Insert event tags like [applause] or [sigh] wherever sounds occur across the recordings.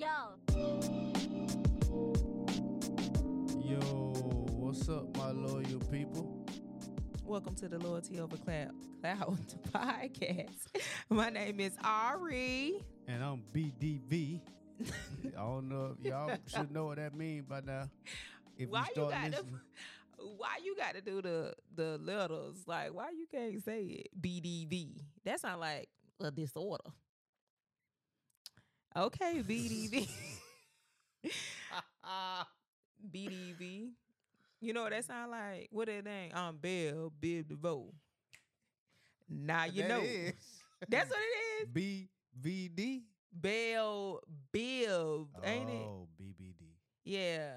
Yo. Yo, what's up, my loyal people? Welcome to the Loyalty Over Clout, Clout [laughs] podcast. My name is Auri. And I'm BDV. [laughs] I don't know if y'all should know what that means by now. If Why you start got to? listening- [laughs] Why you got to do the the letters? Like, why you can't say it? BDV. That sound like a disorder. Okay, BDV. BDV. [laughs] You know what that sound like? What that name? Um, I'm Bell Biv DeVoe. Now you That know. is. [laughs] That's what it is. BVD? Bell Biv, ain't it? Oh, BBD. Yeah.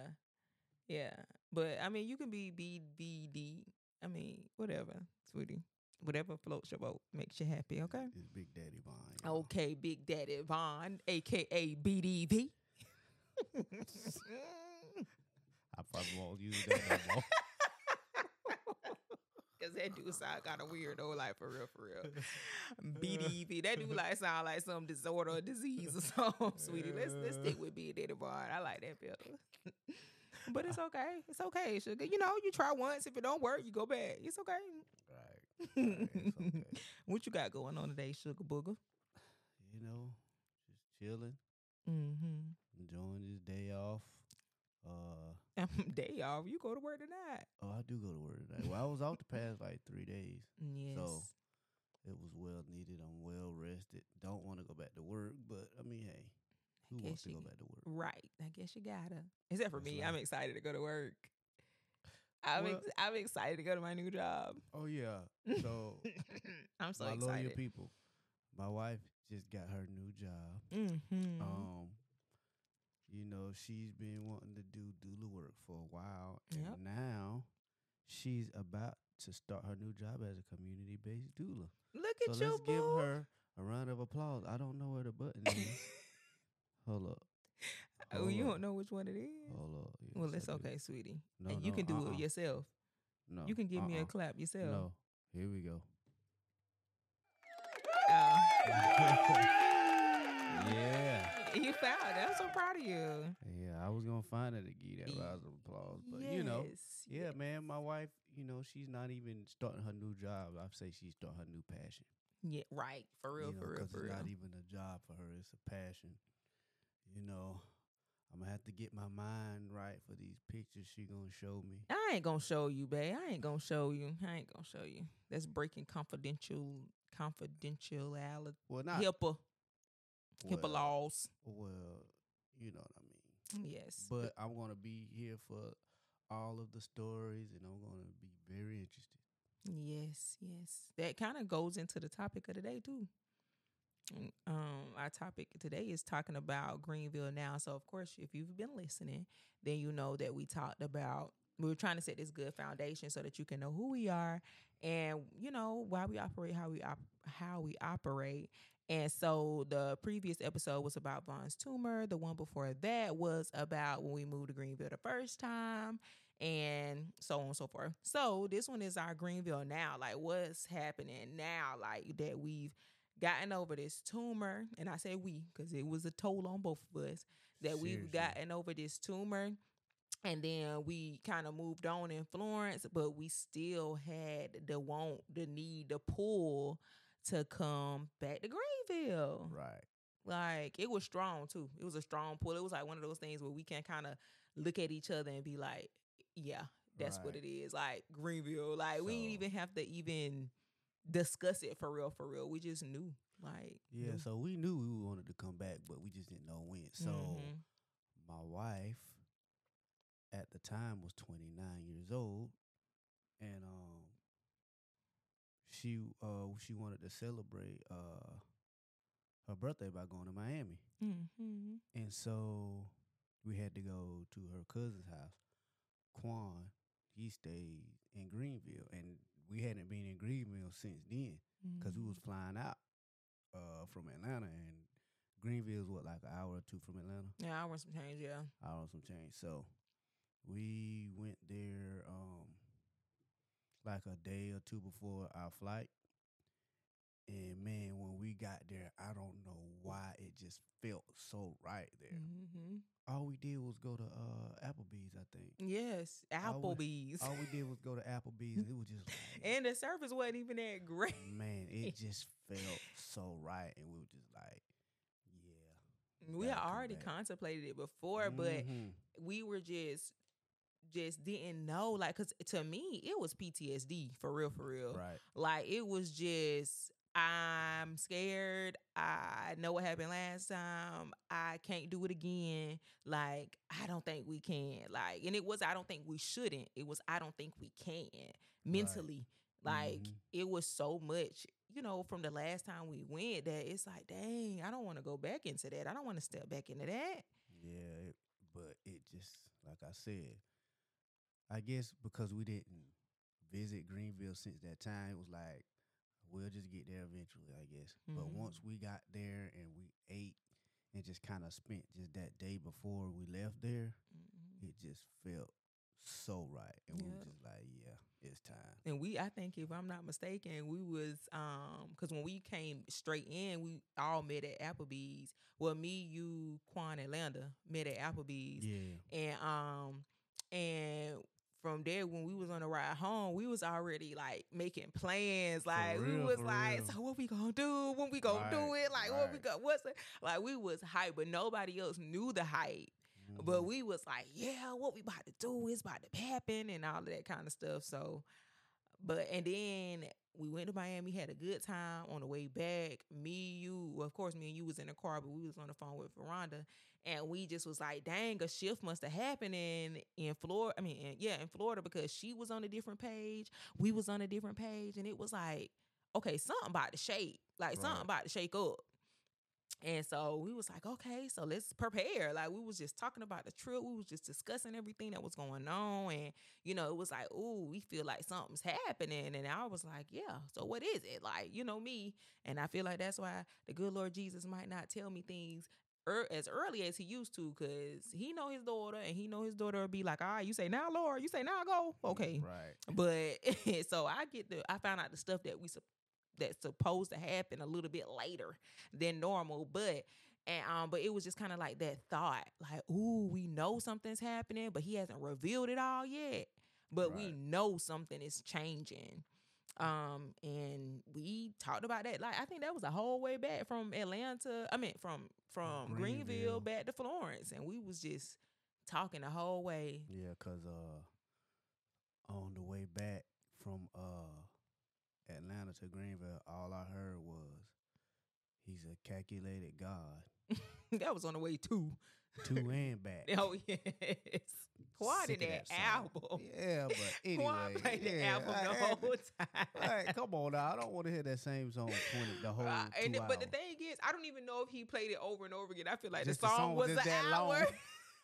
Yeah. But I mean you can be BVD. I mean, whatever, sweetie. Whatever floats your boat makes you happy, okay? It's Big Daddy Von. y'all. Okay, Big Daddy Von, aka BDV. [laughs] I probably won't use that no more. [laughs] Cause that dude sound kind of weird though, like for real, for real. [laughs] BDV, that dude like sound like some disorder or disease or something, sweetie. Let's let's stick with Big Daddy Von. I like that better. but it's okay. It's okay, sugar. You know, you try once. If it don't work, you go back. It's okay. right. Okay. [laughs] what you got going on today, sugar booger? You know, just chilling, Mm-hmm. enjoying this day off. Uh, [laughs] Day off. You go to work tonight. oh, I do go to work today. Well, I was off the past like three days. [laughs] Yes. It was well needed. I'm well rested. Don't want to go back to work, but I mean, hey, who wants to you go back to work? Right. I guess you gotta. Except for That's me, right. I'm excited to go to work. I'm Well- ex- I'm excited to go to my new job. Oh yeah. So [laughs] I'm so my loyal people, my wife just got her new job. Mm-hmm. Um, you know, she's been wanting to do doula work for a while, and Yep. now she's about to start her new job as a community based doula. Look So at you, let's give her a round of applause. I don't know where the button is. [laughs] Hold up. Oh, you don't know which one it is. Hold up. well, it's I do. okay, sweetie. No, and you no, can do uh-uh. it yourself. No. You can give me a uh-uh. clap yourself. No. Here we go. Oh. [laughs] Yeah. you found it. I'm so proud of you. Yeah, I was gonna find it to give that round of applause, but you know, yeah, yes. man, my wife, you know, she's not even starting her new job. I say she's starting her new passion. Yeah, right. For real, you know, for real, for it's real. not even a job for her; it's a passion. You know, I'm gonna have to get my mind right for these pictures she gonna show me. I ain't gonna show you, babe. I ain't gonna show you. I ain't gonna show you. That's breaking confidential confidentiality. Well, not HIPAA. HIPAA well, laws. Well, you know what I mean. Yes. But I'm gonna be here for all of the stories, and I'm gonna be very interested. Yes, yes. That kind of goes into the topic of the day too. Um, our topic today is talking about Greenville now. So of course, if you've been listening, then you know that we talked about we were trying to set this good foundation so that you can know who we are and you know why we operate how we op- how we operate. And so the previous episode was about Von's tumor. The one before that was about when we moved to Greenville the first time and so on and so forth. So this one is our Greenville now. Like what's happening now? Like that we've gotten over this tumor, and I say we because it was a toll on both of us. That we've gotten over this tumor, and then we kind of moved on in Florence, but we still had the want, the need, the pull to come back to Greenville. Right. Like it was strong too. It was a strong pull. It was like one of those things where we can kind of look at each other and be like, yeah, that's what it is. Like Greenville. Like we didn't even have to even discuss it for real, for real. We just knew. Like Yeah, knew. so we knew we wanted to come back, but we just didn't know when. So Mhm. my wife at the time was 29 years old and um she uh she wanted to celebrate uh her birthday by going to Miami. Mhm. And so we had to go to her cousin's house. Quan, he stayed in Greenville and we hadn't been in Greenville since then because we was Mhm. flying out uh, from Atlanta, and Greenville's what like an hour or two from Atlanta, yeah, I want some change. Yeah, hour and some change. So we went there um, like a day or two before our flight, And man, when we got there, I don't know why it just felt so right there. hmm All we did was go to uh, Applebee's, I think. Yes, All Applebee's. All we did was go to Applebee's, and it was just [laughs] like, and the service wasn't even that great. man, it [laughs] just felt so right, and we were just like, yeah. We had already back. contemplated it before, but Mhm. we were just just didn't know like cuz to me it was PTSD for real for real. right, Like it was just I'm scared. I know what happened last time. I can't do it again. Like I don't think we can. Like and it was I don't think we shouldn't. It was I don't think we can mentally. Like Mhm. it was so much, you know, from the last time we went that it's like, dang, I don't want to go back into that. I don't want to step back into that. yeah. It, but it just like I said, I guess because we didn't visit Greenville since that time, it was like we'll just get there eventually, I guess. But Mhm. once we got there and we ate and just kind of spent just that day before we left there, Mhm. it just felt so right, and we were just like, yeah, it's time. And we, I think, if I'm not mistaken, we was um because when we came straight in, we all met at Applebee's. Well, me, you, Quan, and Landa met at Applebee's, Yeah, and um and from there when we was on the ride home, we was already like making plans. Like we was like, real. so what we gonna do? When we gonna do it? Like what we right. go? What's it? Like we was hype, but nobody else knew the hype. But Mhm. we was like, yeah, what we about to do is about to happen and all of that kind of stuff. So, but and then we went to Miami, had a good time on the way back. Me, you, well, of course, me and you was in the car, but we was on the phone with Veranda, and we just was like, dang, a shift must have happened in in Florida. I mean, in, yeah, in Florida because she was on a different page, we was on a different page, and it was like, okay, something about to shake, like something about to shake up. And so we was like, okay, so let's prepare. Like we was just talking about the trip. We was just discussing everything that was going on. And, you know, it was like, ooh, we feel like something's happening. And I was like, yeah, so what is it? Like, you know me. And I feel like that's why the good Lord Jesus might not tell me things er, as early as he used to, because he know his daughter and he know his daughter will be like, all right, you say now, Lord, you say now go. Okay. right. But [laughs] so I get the I found out the stuff that we that's supposed to happen a little bit later than normal, but and um but it was just kind of like that thought like ooh we know something's happening but he hasn't revealed it all yet but we know something is changing. Um and we talked about that like i think that was a whole way back from atlanta i mean from from greenville, Greenville. back to florence and we was just talking the whole way. Yeah, cause uh, on the way back from uh Atlanta to Greenville, all I heard was he's a calculated God, [laughs] that was on the way too to and back. [laughs] Oh yes, Quan in of that, album. Yeah, but [laughs] anyway, Quan played the album I the whole time. All right, come on now. I don't want to hear that same song twenty the whole Uh, two and it- but the thing is, I don't even know if he played it over and over again. I feel like the the song, song was was an that hour.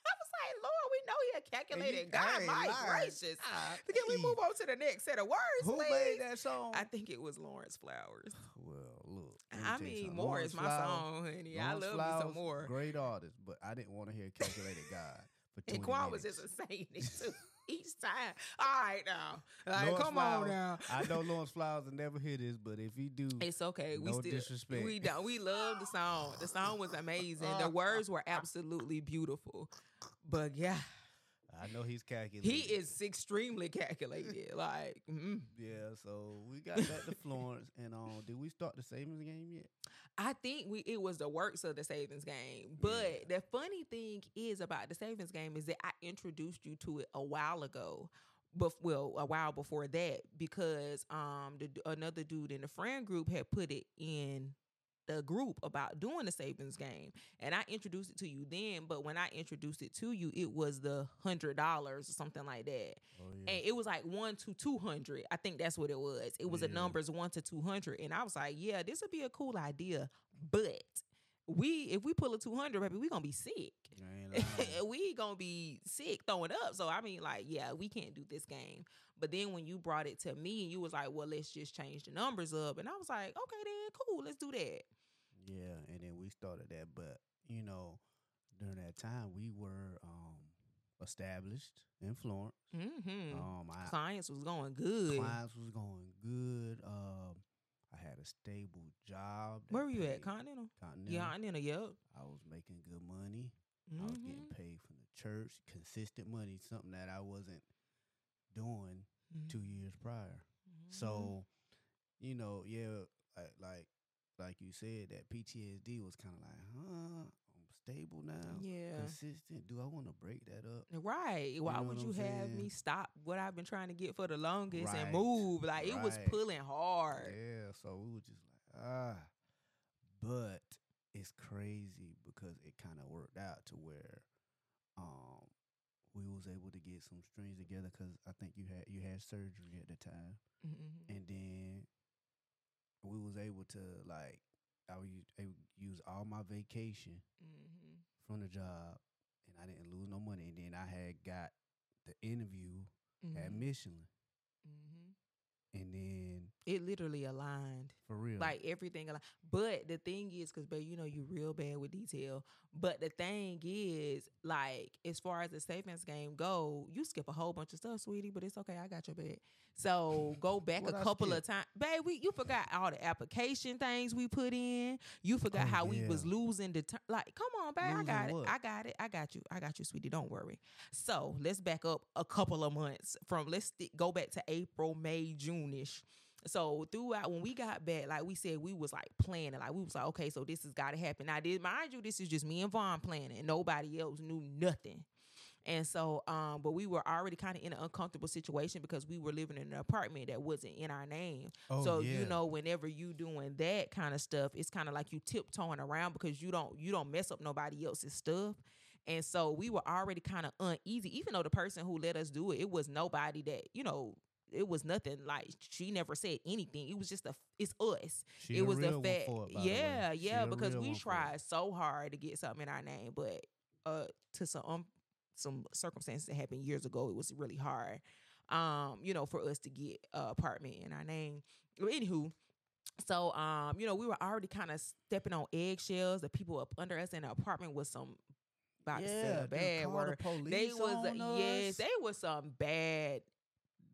I was like, Lord, we know he a And you- calculated God. My Lord, gracious. ah, Can we move on to the next set of words, Who please? made that song? I think it was Lawrence Flowers. [sighs] well, look. me I mean, more Lawrence is my Flowers- song, honey. I love Flowers, me some more. Great artist, but I didn't want to hear calculated God for 20 And Quan was just saying it [laughs] too each time. All right now, like, Lawrence come on now. I know Lawrence Flowers will never hear this, but if he do, It's okay. We No still disrespect. we don't we love the song. The song was amazing. The [laughs] words were absolutely beautiful. But yeah, I know he's calculated. he is extremely calculated. Like, mm. Yeah, so we got back to Florence, and um, did we start the savings game yet? I think we it was the works of the savings game. But Yeah. the funny thing is about the savings game is that I introduced you to it a while ago. But well, a while before that, because um, the, another dude in the friend group had put it in the group about doing the savings game, and I introduced it to you then. But when I introduced it to you, it was the hundred dollars or something like that. Oh yeah, And it was like one to two hundred. I think that's what it was. It was Yeah. numbers one to two hundred, and I was like, "Yeah, this would be a cool idea." But we, if we pull a two hundred, baby, we gonna be sick. I ain't [laughs] lying. we gonna be sick throwing up. So I mean, like, yeah, we can't do this game. But then when you brought it to me, you was like, "Well, let's just change the numbers up," and I was like, "Okay, then, cool, let's do that." Yeah, and then we started that, but you know, during that time we were um established in Florence. Mm-hmm. Um, I, Clients was going good. clients was going good. Um, I had a stable job. Where were you at? Continental. Continental. Yeah, Continental. Yep. I was making good money. I was getting Mhm. paid from the church, consistent money, something that I wasn't doing two years prior. So, you know, yeah, like like like you said, that PTSD was kind of like, huh, I'm stable now, yeah. consistent. Do I want to break that up? Right. Why would you I'm have me stop what I've been trying to get for the longest Right. and move? Like it was pulling hard. Yeah, so we were just like, ah, but it's crazy because it kind of worked out to where, um, we was able to get some strings together because I think you had you had surgery at the time. Mhm. and then we was able to like I would use, able to use all my vacation Mhm. from the job, and I didn't lose no money. And then I had got the interview at Mhm. Michelin, Mhm. and then It literally aligned. for real, Like everything aligned. But the thing is, because babe, you know you real bad with detail. But the thing is, like, as far as the savings game go, you skip a whole bunch of stuff, sweetie. But it's okay, I got your back. So [laughs] go back What a I couple of times, babe. We you forgot all the application things we put in. You forgot Oh, how we was losing the ter- like. Come on, babe. I Losing got it. I got it. I got you. I got you, sweetie. Don't worry. So let's back up a couple of months from let's go back to April, May, June ish. So throughout when we got back, like we said, we was like planning. Like we was like, okay, so this has got to happen. Now, did mind you, this is just me and Von planning. Nobody else knew nothing. And so, um, but we were already kind of in an uncomfortable situation because we were living in an apartment that wasn't in our name. oh, so yeah. you know, whenever you doing that kind of stuff, it's kind of like you tiptoeing around because you don't you don't mess up nobody else's stuff. And so we were already kind of uneasy, even though the person who let us do it, it was nobody that you know. It was nothing like she never said anything. It was just a it's us. She it was the fact, it, by the yeah, yeah, because we one for it. tried so hard to get something in our name, but uh, to some um, some circumstances that happened years ago, it was really hard. Um, you know, for us to get a apartment in our name. Anywho, so um, you know, we were already kind of stepping on eggshells. The people up under us in the apartment was some about to say yeah, a bad word. The They was uh, yes, they was some bad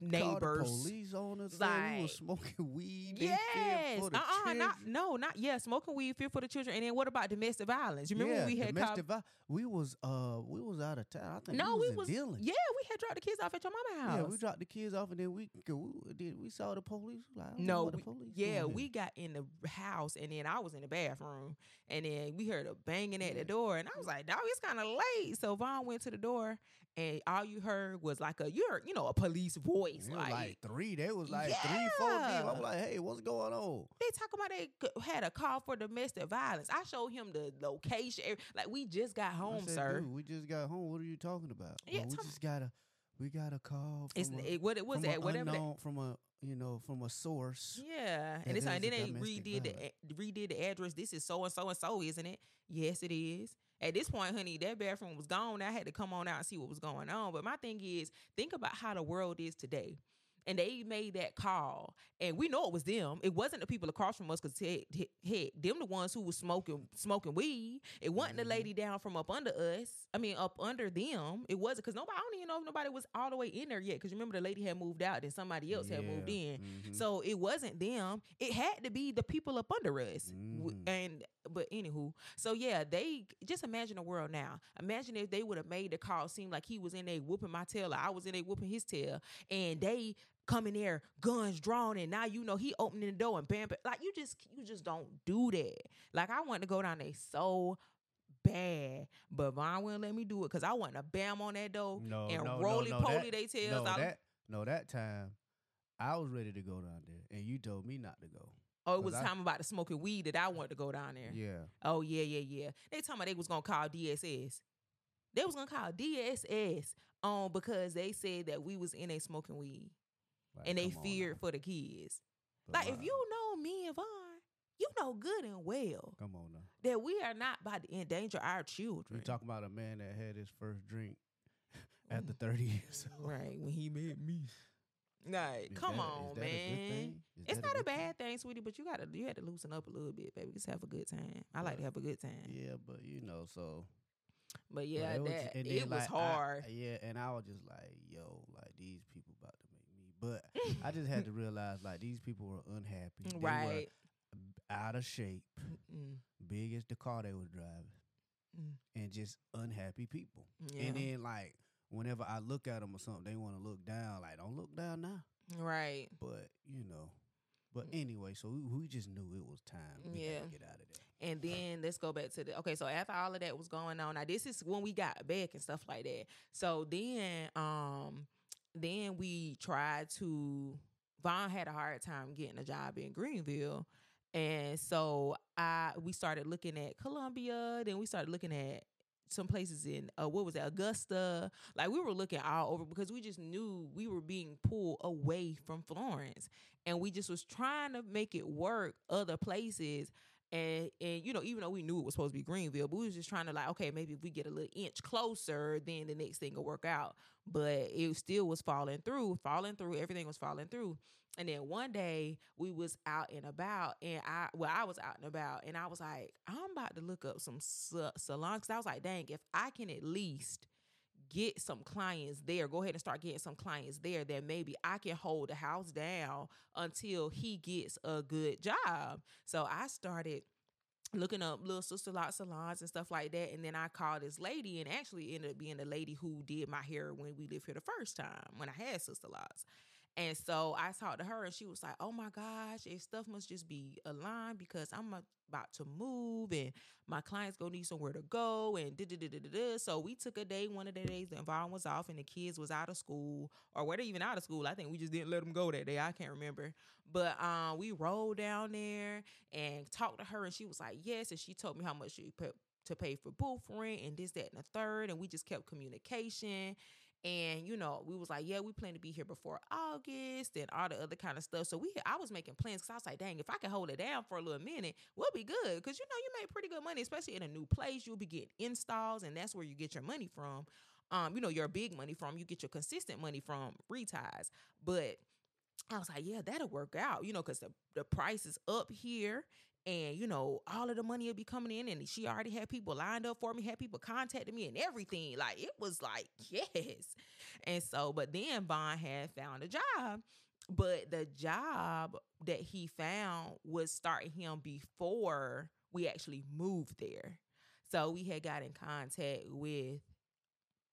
neighbors. police on us. saying we Like- was smoking weed. Yes. the Uh-uh, not no, not yeah, smoking weed, fear for the children. And then what about domestic violence? You remember yeah, when we had called domestic vi- We was uh we was out of town. I think No, we we was, was in Dillon. Yeah, we had dropped the kids off at your mama house. Yeah, we dropped the kids off and then we we, did we saw the police. Like, I don't know No, what the police yeah, we got in the house and then I was in the bathroom and then we heard a banging at Yeah. the door and I was like, dog, it's kind of late. So Von went to the door and all you heard was like a you heard, you know, a police voice. Like, like three. They was like three, four deep. I'm like, hey, what's going on? they talking about they had a call for domestic violence. I showed him the location. Like we just got home, said, sir. We just got home. What are you talking about? Yeah, "Well, we just got a we got a call from It's a, it, what it was from that a whatever. that- from a you know from a source. Yeah, and it's like then they redid the redid the address. This is so and so and so, isn't it? Yes, it is. At this point, honey, that bathroom was gone. I had to come on out and see what was going on. But my thing is, think about how the world is today. And they made that call, and we know it was them. It wasn't the people across from us, because head, head, them the ones who was smoking smoking weed. It wasn't the lady down from up under us. I mean, up under them. It wasn't because nobody. I don't even know if nobody was all the way in there yet. Because remember, the lady had moved out, then somebody else had moved Yeah, in. mhm. So it wasn't them. It had to be the people up under us. Mhm. And but anywho, so yeah, they just imagine the world now. Imagine if they would have made the call seem like he was in there whooping my tail, or I was in there whooping his tail, and they come in there, guns drawn, and now you know he opening the door and bam, bam. Like you just you just don't do that. Like I wanted to go down there so bad, but Von wouldn't let me do it because I wanted to bam on that door no, and no, roly no, no, poly they tails no, out. that no that time I was ready to go down there, and you told me not to go. oh, it was I- time about the smoking weed that I wanted to go down there. Yeah, Oh yeah, yeah, yeah. They talking about they was gonna call DSS. They was gonna call DSS on um, because they said that we was in a smoking weed like, and they feared for the kids. But Like if you know me and Von, you know good and well come on now, that we are not about to endanger our children. we talking about a man that had his first drink [laughs] at the mm. thirty years. [laughs] old. right when he met me. Like, Is come that- on, is that a good man. It's not a good thing? bad thing, sweetie, but you gotta you had to loosen up a little bit, baby. Just have a good time. I like to have a good time. Yeah, but you know, so But but yeah, it was, that and it then, was like, I- hard. yeah, and I was just like, yo, like these people about to But I just had to [laughs] realize like these people were unhappy. They were right. out of shape, Mm, big as the car they were driving, Mm. and just unhappy people. yeah. And then like whenever I look at them or something, they want to look down. Like don't look down now. right. But you know. But anyway, so we, we just knew it was time. We Yeah. had to get out of there. And then let's go back to the okay. So after all of that was going on, now this is when we got back and stuff like that. So then, um, then we tried to. Von had a hard time getting a job in Greenville, and so I we started looking at Columbia. Then we started looking at some places in uh, what was it Augusta. Like we were looking all over because we just knew we were being pulled away from Florence, and we just was trying to make it work other places and and you know even though we knew it was supposed to be Greenville, but we was just trying to like okay maybe if we get a little inch closer, then the next thing will work out. But it still was falling through, falling through. Everything was falling through. And then one day we was out and about, and I well I was out and about, and I was like I'm about to look up some sa- salons. 'cause I was like, dang, if I can at least get some clients there, go ahead and start getting some clients there, that maybe I can hold the house down until he gets a good job. So I started looking up little Sisterlock salons and stuff like that. And then I called this lady and actually ended up being the lady who did my hair when we lived here the first time when I had Sisterlocks. And so I talked to her and she was like, Oh my gosh, if stuff must just be aligned because I'm about to move and my clients gonna need somewhere to go and da da da da da. So we took a day, one of the days the environment was off and the kids was out of school or were they even out of school? I think we just didn't let them go that day. I can't remember. But um, we rolled down there and talked to her and she was like, Yes. And she told me how much she put to pay for booth rent and this, that, and the third. And we just kept communication. And you know, we was like, yeah, we plan to be here before August and all the other kind of stuff. So we, I was making plans because I was like, dang, if I can hold it down for a little minute, we'll be good. Because you know, you make pretty good money, especially in a new place. You'll be getting installs, and that's where you get your money from. Um, you know, your big money from. You get your consistent money from retwists. But I was like, yeah, that'll work out. You know, because the the price is up here. And you know, all of the money will be coming in, and she already had people lined up for me, had people contacting me, and everything. Like it was like, [laughs] yes. And so, but then Von had found a job, but the job that he found was starting him before we actually moved there. So we had got in contact with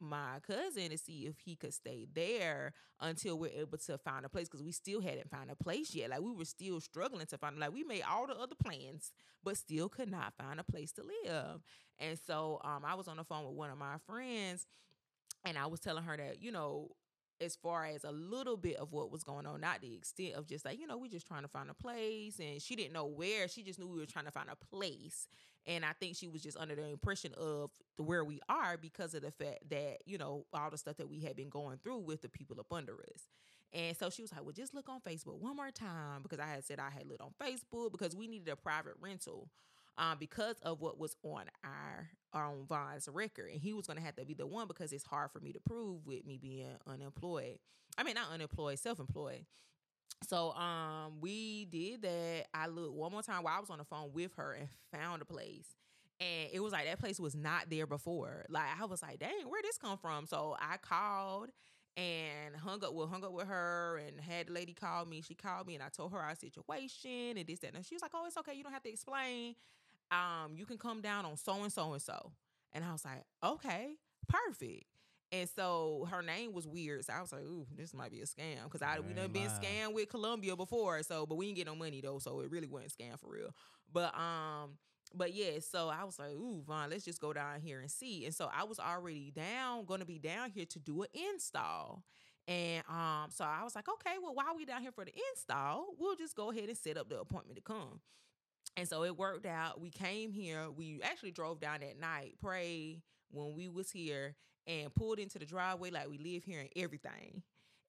my cousin to see if he could stay there until we're able to find a place because we still hadn't found a place yet. Like we were still struggling to find like we made all the other plans, but still could not find a place to live. And so um I was on the phone with one of my friends and I was telling her that, you know, as far as a little bit of what was going on, not the extent of just like, you know, we just trying to find a place. And she didn't know where. She just knew we were trying to find a place. And I think she was just under the impression of where we are because of the fact that, you know, all the stuff that we had been going through with the people up under us. And so she was like, well, just look on Facebook one more time because I had said I had looked on Facebook because we needed a private rental um, because of what was on our on Von's record, and he was going to have to be the one because it's hard for me to prove with me being unemployed. I mean, not unemployed, self-employed. So um, we did that. I looked one more time while I was on the phone with her and found a place. And it was like that place was not there before. Like I was like, dang, where this come from? So I called and hung up well hung up with her and had the lady call me she called me and i told her our situation and this that and she was like oh it's okay you don't have to explain um you can come down on so and so and so and i was like okay perfect and so her name was weird so i was like ooh this might be a scam because i we Man, done been scammed with columbia before so but we didn't get no money though so it really wasn't scam for real but um but yeah, so I was like, ooh, Von, let's just go down here and see. And so I was already down, gonna be down here to do an install. And um, so I was like, okay, well, while we down here for the install, we'll just go ahead and set up the appointment to come. And so it worked out. We came here. We actually drove down that night, prayed when we was here, and pulled into the driveway like we live here and everything.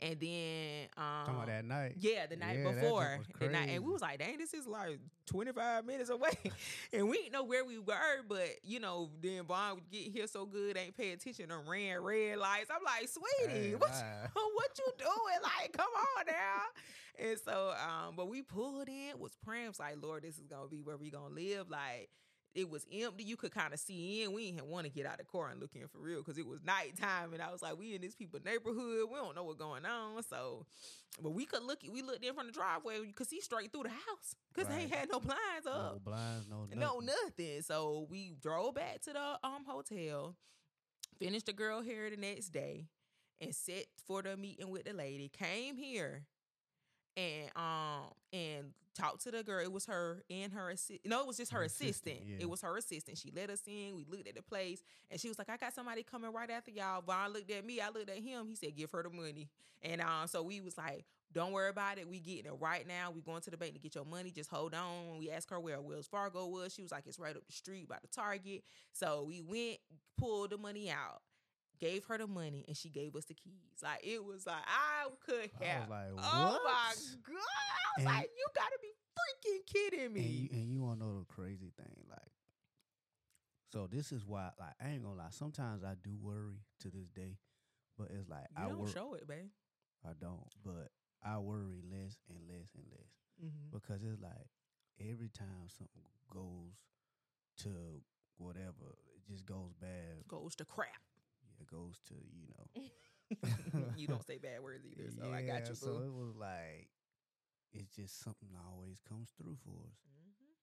And then um Talking about that night. yeah, the night Yeah, before. The night, and we was like, dang, this is like 25 minutes away. [laughs] and we didn't know where we were, but you know, then Von would get here so good, ain't pay attention and ran red lights. I'm like, sweetie, Hey, what, you, [laughs] what you doing? Like, come on now. And so, um, but we pulled in, was praying, was like, Lord, this is gonna be where we gonna live. Like, it was empty. You could kind of see in. We didn't want to get out of the car and look in for real because it was nighttime, and I was like, we in this people neighborhood. We don't know what's going on. So, but we could look. We looked in from the driveway. You could see straight through the house because they had no blinds up. No blinds, no nothing. No, nothing. So we drove back to the um hotel, finished the girl hair the next day, and set for the meeting with the lady. Came here and um and talked to the girl. It was her and her assistant. No, it was just her, Her assistant. assistant, yeah. It was her assistant. She let us in. We looked at the place, and she was like, "I got somebody coming right after y'all." Von looked at me. I looked at him. He said, "Give her the money." And um, so we was like, "Don't worry about it. We getting it right now. We going to the bank to get your money. Just hold on." We asked her where Wells Fargo was. She was like, "It's right up the street by the Target." So we went, pulled the money out. Gave her the money and she gave us the keys. Like it was like I could I have was like, Oh my god! I was And- like, you gotta be freaking kidding me. and you want to know the crazy thing, like, so this is why, like, I ain't gonna lie. Sometimes I do worry to this day, but it's like you I don't worry. show it, babe. I don't, but I worry less and less and less Mm-hmm. because it's like every time something goes to whatever, it just goes bad. Goes to crap. It goes to you know. [laughs] you don't say bad words either, so I got you. So boo. it was like it's just something that always comes through for us Mhm.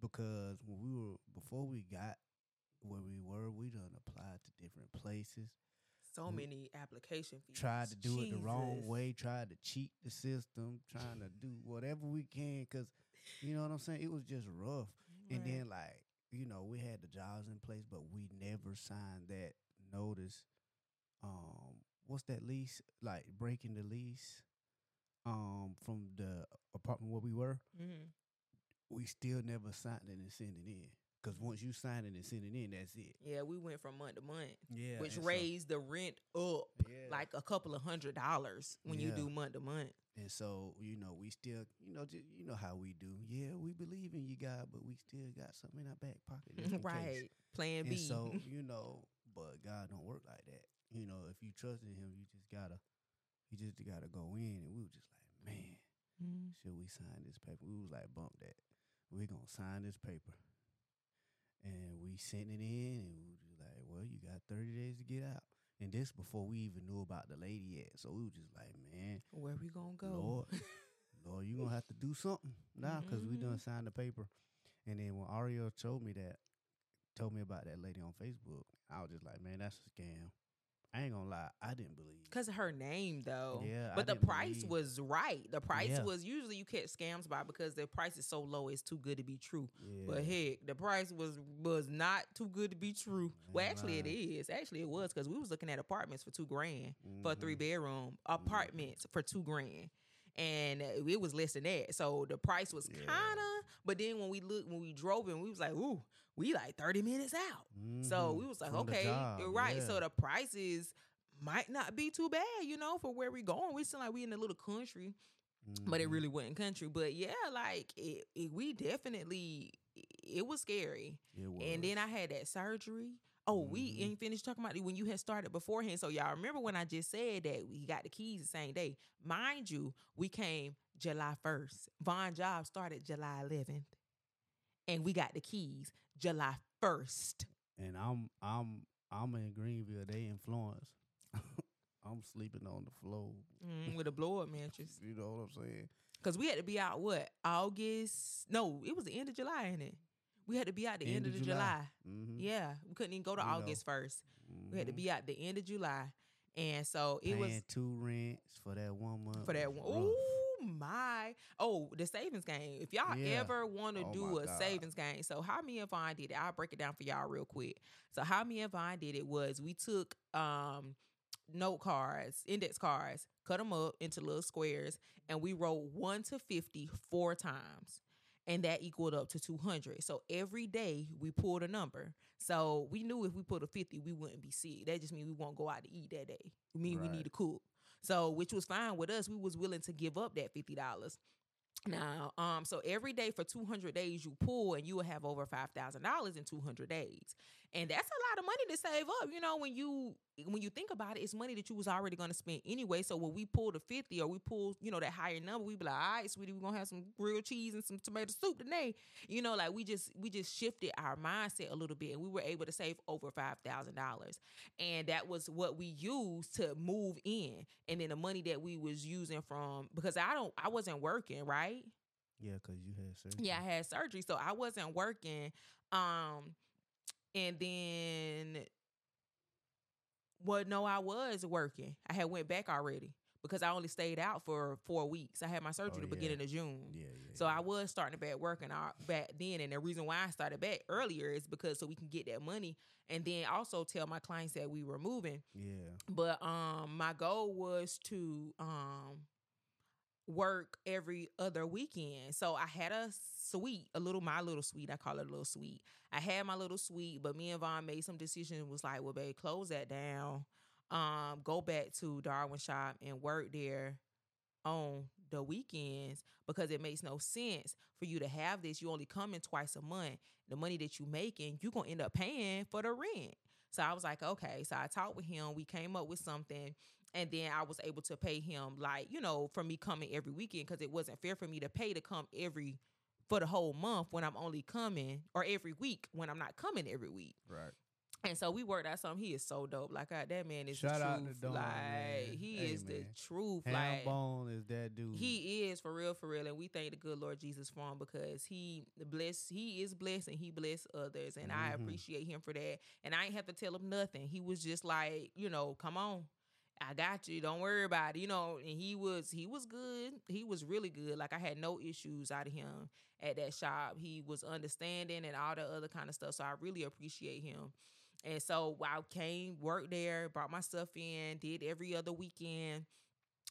because when we were before we got where we were, we done applied to different places. So we many application fees. tried to do it the wrong way, tried to cheat the system, trying to do [laughs] whatever we can because you know what I'm saying. It was just rough, and then like you know we had the jobs in place, but we never signed that notice. Um, what's that lease? Like breaking the lease. Um, from the apartment where we were, Mhm. we still never signed it and sent it in. Cause once you sign it and send it in, that's it. Yeah, we went from month to month, Yeah, which and so- raised the rent up yeah. like a couple of hundred dollars when you do month to month. And so, you know, we still, you know, just, you know how we do. Yeah, we believe in you, God, but we still got something in our back pocket. in [laughs] case. right. Plan And B. so, [laughs] you know, but God don't work like that. You know, if you trust in Him, you just gotta, you just gotta go in. And we were just like, man, Mhm. should we sign this paper? We was like, bump that. We're gonna sign this paper. And we sent it in, and we was just like, well, you got thirty days to get out. And this before we even knew about the lady yet. So we was just like, man, Where we gonna go? Lord, [laughs] Lord, you gonna have to do something now because we done signed the paper. And then when Ariel told me that, told me about that lady on Facebook, I was just like, man, that's a scam. I ain't gonna lie, I didn't believe. Cause her name though. Yeah, I But the didn't price believe. was right. The price Yeah. was usually you catch scams by because the price is so low it's too good to be true. Yeah. But heck, the price was was not too good to be true. well, actually, it is. Actually, it was because we was looking at apartments for two grand for a three Mhm. bedroom apartments for two grand, and it was less than that. So the price was Yeah. kind of. But then when we looked, when we drove in, we was like, ooh, we like thirty minutes out. So Mhm. we was like, From okay, you're right. yeah. So the prices might not be too bad, you know, for where we going. We still like we in a little country, but it Mhm. really wasn't country. But yeah, like it, it, we definitely it was scary. It And then. I had that surgery. Oh, we Mhm. ain't finished talking about it when you had started beforehand. So y'all remember when I just said that we got the keys the same day. Mind you, we came July 1st. Von job started July 11th. And we got the keys July 1st. and I'm I'm I'm in Greenville. They in Florence. [laughs] I'm sleeping on the floor. Mm, with a [laughs] blow up mattress. You know what I'm saying? Because we had to be out what? August? No, it was the end of July, ain't it? We had to be out the end, of, the July. Mm-hmm. Yeah. We couldn't even go to You know. August first. We had to be out the end of July. And so it Paying was two rents for that one month for that one. rough. My! Oh, the savings game. If y'all Yeah. ever want to Oh do a God. savings game, so how me and Von did it, I'll break it down for y'all real quick. So how me and Von did it was we took um note cards, index cards, cut them up into little squares, and we wrote one to fifty four times. And that equaled up to 200. So every day we pulled a number. So we knew if we put a 50, we wouldn't be sick. That just means we won't go out to eat that day. It mean we need to cook. So, which was fine with us. We was willing to give up that fifty dollars. Now, um, so every day for two hundred days you pull, and you will have over five thousand dollars in two hundred days. And that's a lot of money to save up. You know, when you when you think about it, it's money that you was already going to spend anyway. So when we pull the fifty or we pull, you know, that higher number, we be like, all right, sweetie, we're gonna have some grilled cheese and some tomato soup today. You know, like we just we just shifted our mindset a little bit, and we were able to save over five thousand dollars, and that was what we used to move in, and then the money that we was using from because I don't I wasn't working right. Yeah, because you had surgery. Yeah, I had surgery, so I wasn't working. Um, and then, well, no, I was working. I had went back already because I only stayed out for four weeks. I had my surgery Oh, the yeah. beginning of June. Yeah, yeah. So yeah. I was starting back working out back then, and the reason why I started back earlier is because so we can get that money, and then also tell my clients that we were moving. Yeah. But um, my goal was to um work every other weekend. So I had a suite, a little my little suite. I call it a little suite. I had my little suite, but me and Von made some decisions. Was like, well, babe, close that down. Um, go back to Darwin Shop and work there on the weekends because it makes no sense for you to have this. You only come in twice a month. The money that you making, you're gonna end up paying for the rent. So I was like, okay. So I talked with him. We came up with something. And then I was able to pay him like, you know, for me coming every weekend because it wasn't fair for me to pay to come every for the whole month when I'm only coming or every week when I'm not coming every week. Right. And so we worked out something. He is so dope. Like that man is Shout the out truth. to Dawn, like man. he Hey, is the man. truth. Ham like Bone is that dude. he is for real, for real, and we thank the good Lord Jesus for him because he bless, he is blessed, and he bless others, and I Mhm. appreciate him for that. And I ain't have to tell him nothing. He was just like, you know, come on, I got you. Don't worry about it, you know. And he was, he was good. He was really good. Like I had no issues out of him at that shop. He was understanding and all the other kind of stuff. So I really appreciate him. And so I came, worked there, brought my stuff in, did every other weekend.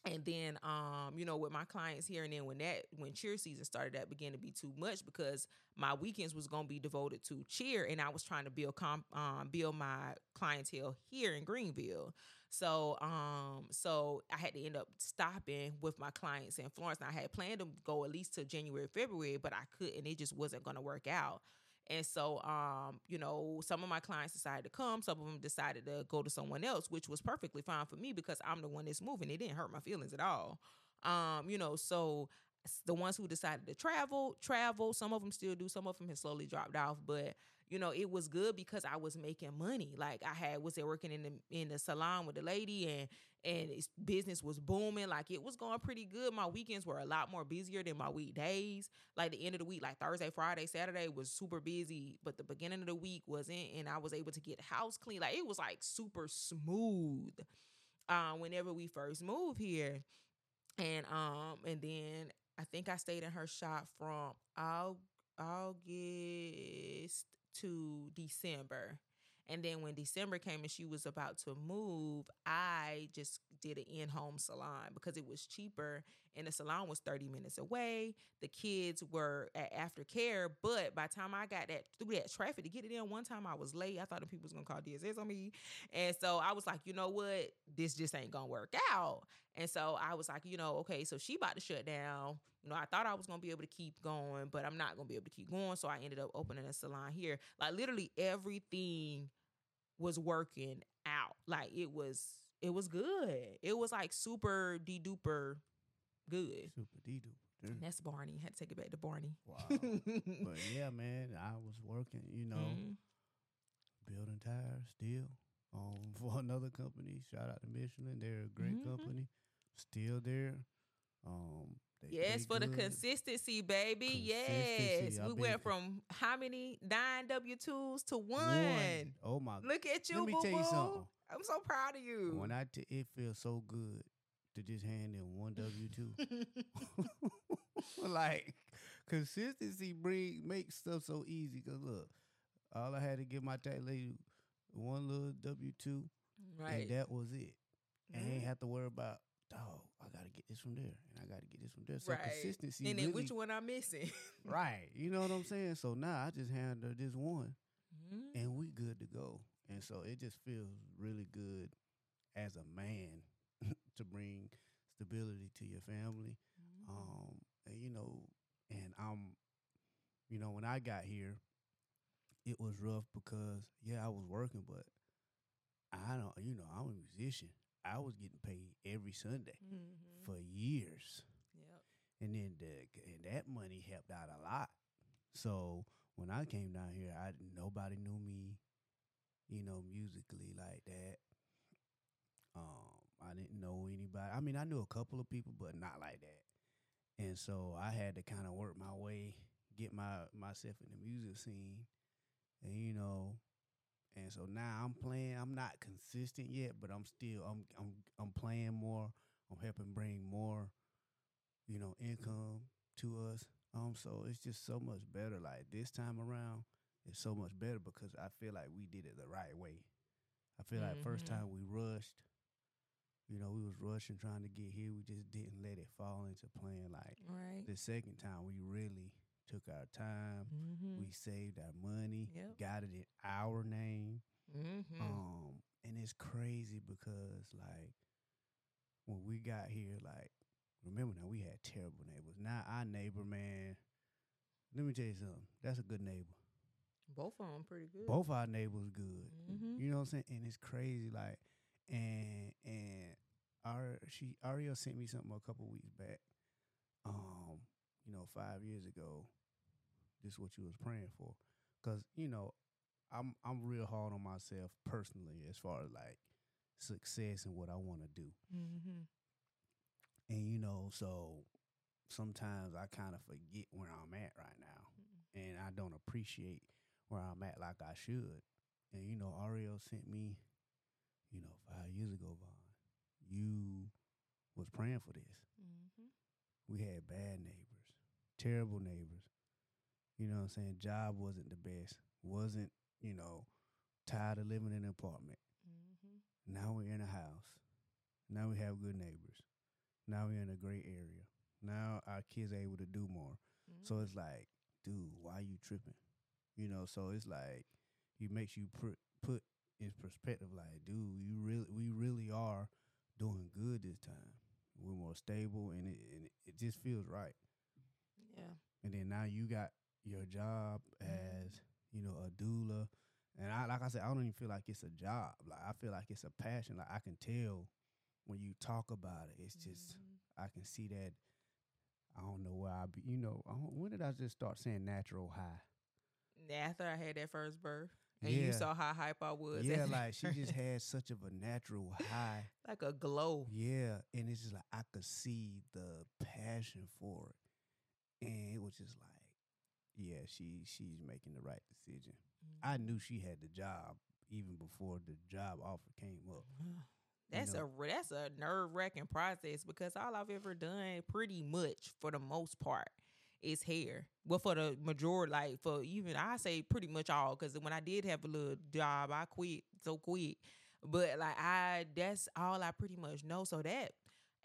And then um you know with my clients here and then when that when cheer season started that began to be too much because my weekends was going to be devoted to cheer and i was trying to build um build my clientele here in greenville. So um so i had to end up stopping with my clients in florence. And i had planned to go at least to january february but i couldn't it just wasn't going to work out and so, um, you know, some of my clients decided to come. Some of them decided to go to someone else, which was perfectly fine for me because I'm the one that's moving. It didn't hurt my feelings at all. Um, you know, so the ones who decided to travel, travel. Some of them still do. Some of them have slowly dropped off, but you know, it was good because I was making money. Like I had was there working in the in the salon with the lady, and and business was booming. Like it was going pretty good. My weekends were a lot more busier than my weekdays. Like the end of the week, like Thursday, Friday, Saturday was super busy, but the beginning of the week wasn't, and I was able to get house clean. Like it was like super smooth. Uh, whenever we first moved here, and um, and then I think I stayed in her shop from August to December. And then when December came and she was about to move, I just did an in-home salon because it was cheaper and the salon was 30 minutes away. The kids were at aftercare, but by the time I got that through that traffic to get it in, one time I was late. I thought the people was gonna call DSS on me. And so I was like, you know what? This just ain't gonna work out. And so I was like, you know, okay, so she about to shut down. You know, I thought I was gonna be able to keep going, but I'm not gonna be able to keep going. So I ended up opening a salon here. Like literally everything was working out. Like it was it was good. It was like super de duper good. Super D dude. That's Barney. Had to take it back to Barney. Wow. [laughs] but yeah, man, I was working, you know, Mhm. building tires still um, [laughs] for another company. Shout out to Michelin. They're a great Mhm. company. Still there. Um, they Yes, for the consistency, baby. Yes. I We went from how many nine W twos to one. One. Oh my god. Look at you, Let me tell you something. I'm so proud of you. When I t- it feels so good to just hand in one W two. [laughs] [laughs] like consistency bring makes stuff so easy. Cause look, all I had to give my tax lady one little W two, right. and that was it. I ain't Mhm. have to worry about dog. I gotta get this from there, and I gotta get this from there. So Right. consistency, and then really, which one I'm missing? [laughs] right? You know what I'm saying? So now I just hand her this one, Mhm. and we good to go. And so it just feels really good as a man [laughs] to bring stability to your family. Mm-hmm. Um, and you know, and I'm, you know, when I got here, it was rough because yeah, I was working, but I don't, you know, I'm a musician. I was getting paid every Sunday Mm-hmm. for years, Yep. and then the and that money helped out a lot. So when I came down here, I nobody knew me, you know, musically like that. Um, I didn't know anybody. I mean, I knew a couple of people, but not like that. And so I had to kind of work my way, get my myself in the music scene, and you know, and so now I'm playing. I'm not consistent yet, but I'm still I'm I'm I'm playing more. I'm helping bring more, you know, income to us. Um, so it's just so much better. Like this time around, it's so much better because I feel like we did it the right way. I feel like first Mhm. time we rushed, you know, we was rushing trying to get here. We just didn't let it fall into playing. Like Right. the second time, we really took our time. Mm-hmm. We saved our money, Yep. got it in our name. mm-hmm. Um, and it's crazy because like when we got here, like remember now we had terrible neighbors. Now our neighbor, man, let me tell you something. That's a good neighbor. Both of them pretty good. Both our neighbors good. Mm-hmm. You know what I'm saying? And it's crazy, like, and and our she Ariel sent me something a couple weeks back. Um, you know, five years ago, this is what you was praying for, cause you know, I'm I'm real hard on myself personally as far as like success and what I want to do, Mm-hmm. and you know, so sometimes I kind of forget where I'm at right now and I don't appreciate where I'm at like I should. And you know, Ariel sent me, you know, five years ago, Von, you was praying for this. Mm-hmm. We had bad neighbors, terrible neighbors. You know what I'm saying? Job wasn't the best. Wasn't, you know, tired of living in an apartment. Mm-hmm. Now we're in a house. Now we have good neighbors. Now we're in a great area. Now our kids are able to do more. So it's like, dude, why you tripping? You know, so it's like it makes you put put in perspective, like, dude, you really we really are doing good this time. We're more stable, and it and it just feels right. yeah. And then now you got your job as you know a doula, and I like I said, I don't even feel like it's a job. Like I feel like it's a passion. Like I can tell when you talk about it. It's just Mhm. I can see that. I don't know where I be. You know, I don't, when did I just start saying natural high? after I had that first birth, and you saw how hype I was. Yeah, [laughs] like she just had such of a natural high. [laughs] like a glow. Yeah, and it's just like I could see the passion for it, and it was just like, yeah, she she's making the right decision. I Mm-hmm. knew she had the job even before the job offer came up. [sighs] That's know. a that's a nerve wracking process because all I've ever done, pretty much for the most part, is hair. Well, for the majority, like for even I say pretty much all, because when I did have a little job, I quit so quick. But like I, that's all I pretty much know. So that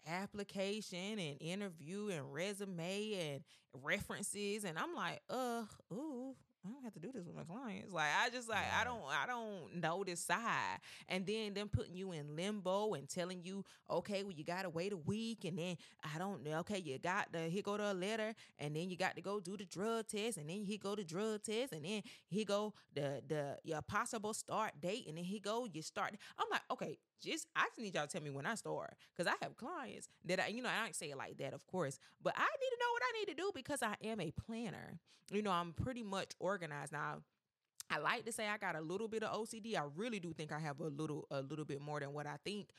application and interview and resume and references, and I'm like, uh, ooh. I don't have to do this with my clients. Like I just like I don't I don't know this side and then them putting you in limbo and telling you, okay, well you gotta wait a week, and then I don't know, okay, you got to here go to a letter, and then you got to go do the drug test, and then he go to drug test, and then he go the the your possible start date, and then he go you start. I'm like, okay, just I just need y'all to tell me when I start, because I have clients that I, you know, I don't say it like that, of course, but I need to know what I need to do because I am a planner. You know, I'm pretty much organized now. I like to say I got a little bit of OCD. I really do think I have a little a little bit more than what I think,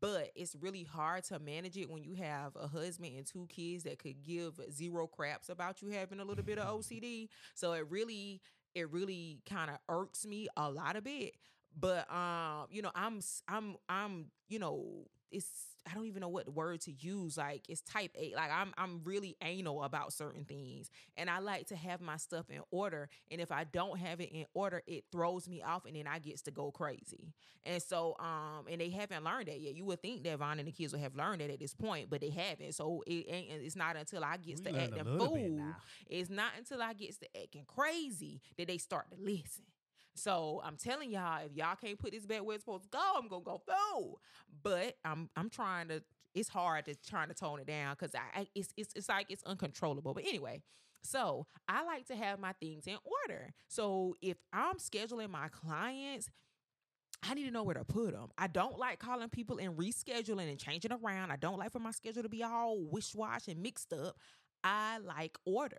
but it's really hard to manage it when you have a husband and two kids that could give zero craps about you having a little bit of [laughs] OCD. So it really it really kind of irks me a lot of bit. But um, you know, I'm I'm I'm you know, it's I don't even know what word to use. Like it's type A. Like I'm I'm really anal about certain things, and I like to have my stuff in order. And if I don't have it in order, it throws me off, and then I gets to go crazy. And so, um, and they haven't learned that yet. You would think that Von and the kids would have learned that at this point, but they haven't. So it ain't. It's not until I gets We to acting fool. It's not until I gets to acting crazy that they start to listen. So I'm telling y'all, if y'all can't put this back where it's supposed to go, I'm gonna go fool. But I'm I'm trying to. It's hard to trying to tone it down because I, I it's, it's it's like it's uncontrollable. But anyway, So I like to have my things in order. So if I'm scheduling my clients, I need to know where to put them. I don't like calling people and rescheduling and changing around. I don't like for my schedule to be all wish wash and mixed up. I like order.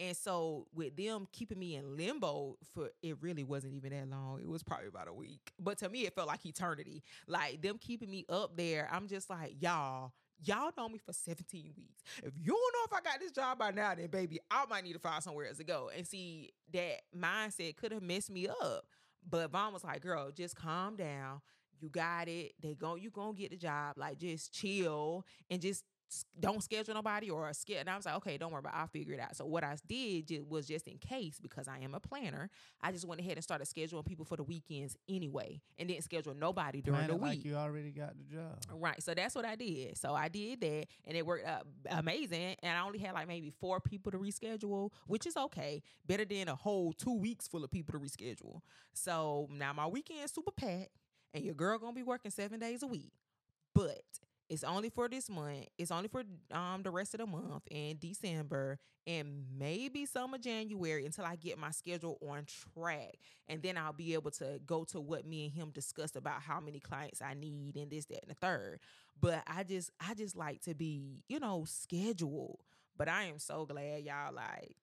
And so with them keeping me in limbo for it really wasn't even that long. It was probably about a week. But to me it felt like eternity. Like them keeping me up there, I'm just like, y'all, y'all know me for 17 weeks. If you don't know if I got this job by now, then baby, I might need to find somewhere else to go. And see, that mindset could have messed me up. But Von was like, girl, just calm down. You got it. They go, you gonna get the job. Like just chill and just don't schedule nobody or a schedule. And I was like, okay, don't worry about it. I'll figure it out. So what I did was just in case, because I am a planner, I just went ahead and started scheduling people for the weekends anyway and didn't schedule nobody during the week. like you already got the job. Right. So that's what I did. So I did that and it worked out amazing. And I only had like maybe four people to reschedule, which is okay. Better than a whole two weeks full of people to reschedule. So now my weekend is super packed and your girl gonna be working seven days a week. But it's only for this month. It's only for um the rest of the month in December and maybe some of January until I get my schedule on track. And then I'll be able to go to what me and him discussed about how many clients I need and this, that, and the third. But I just I just like to be, you know, scheduled. But I am so glad y'all like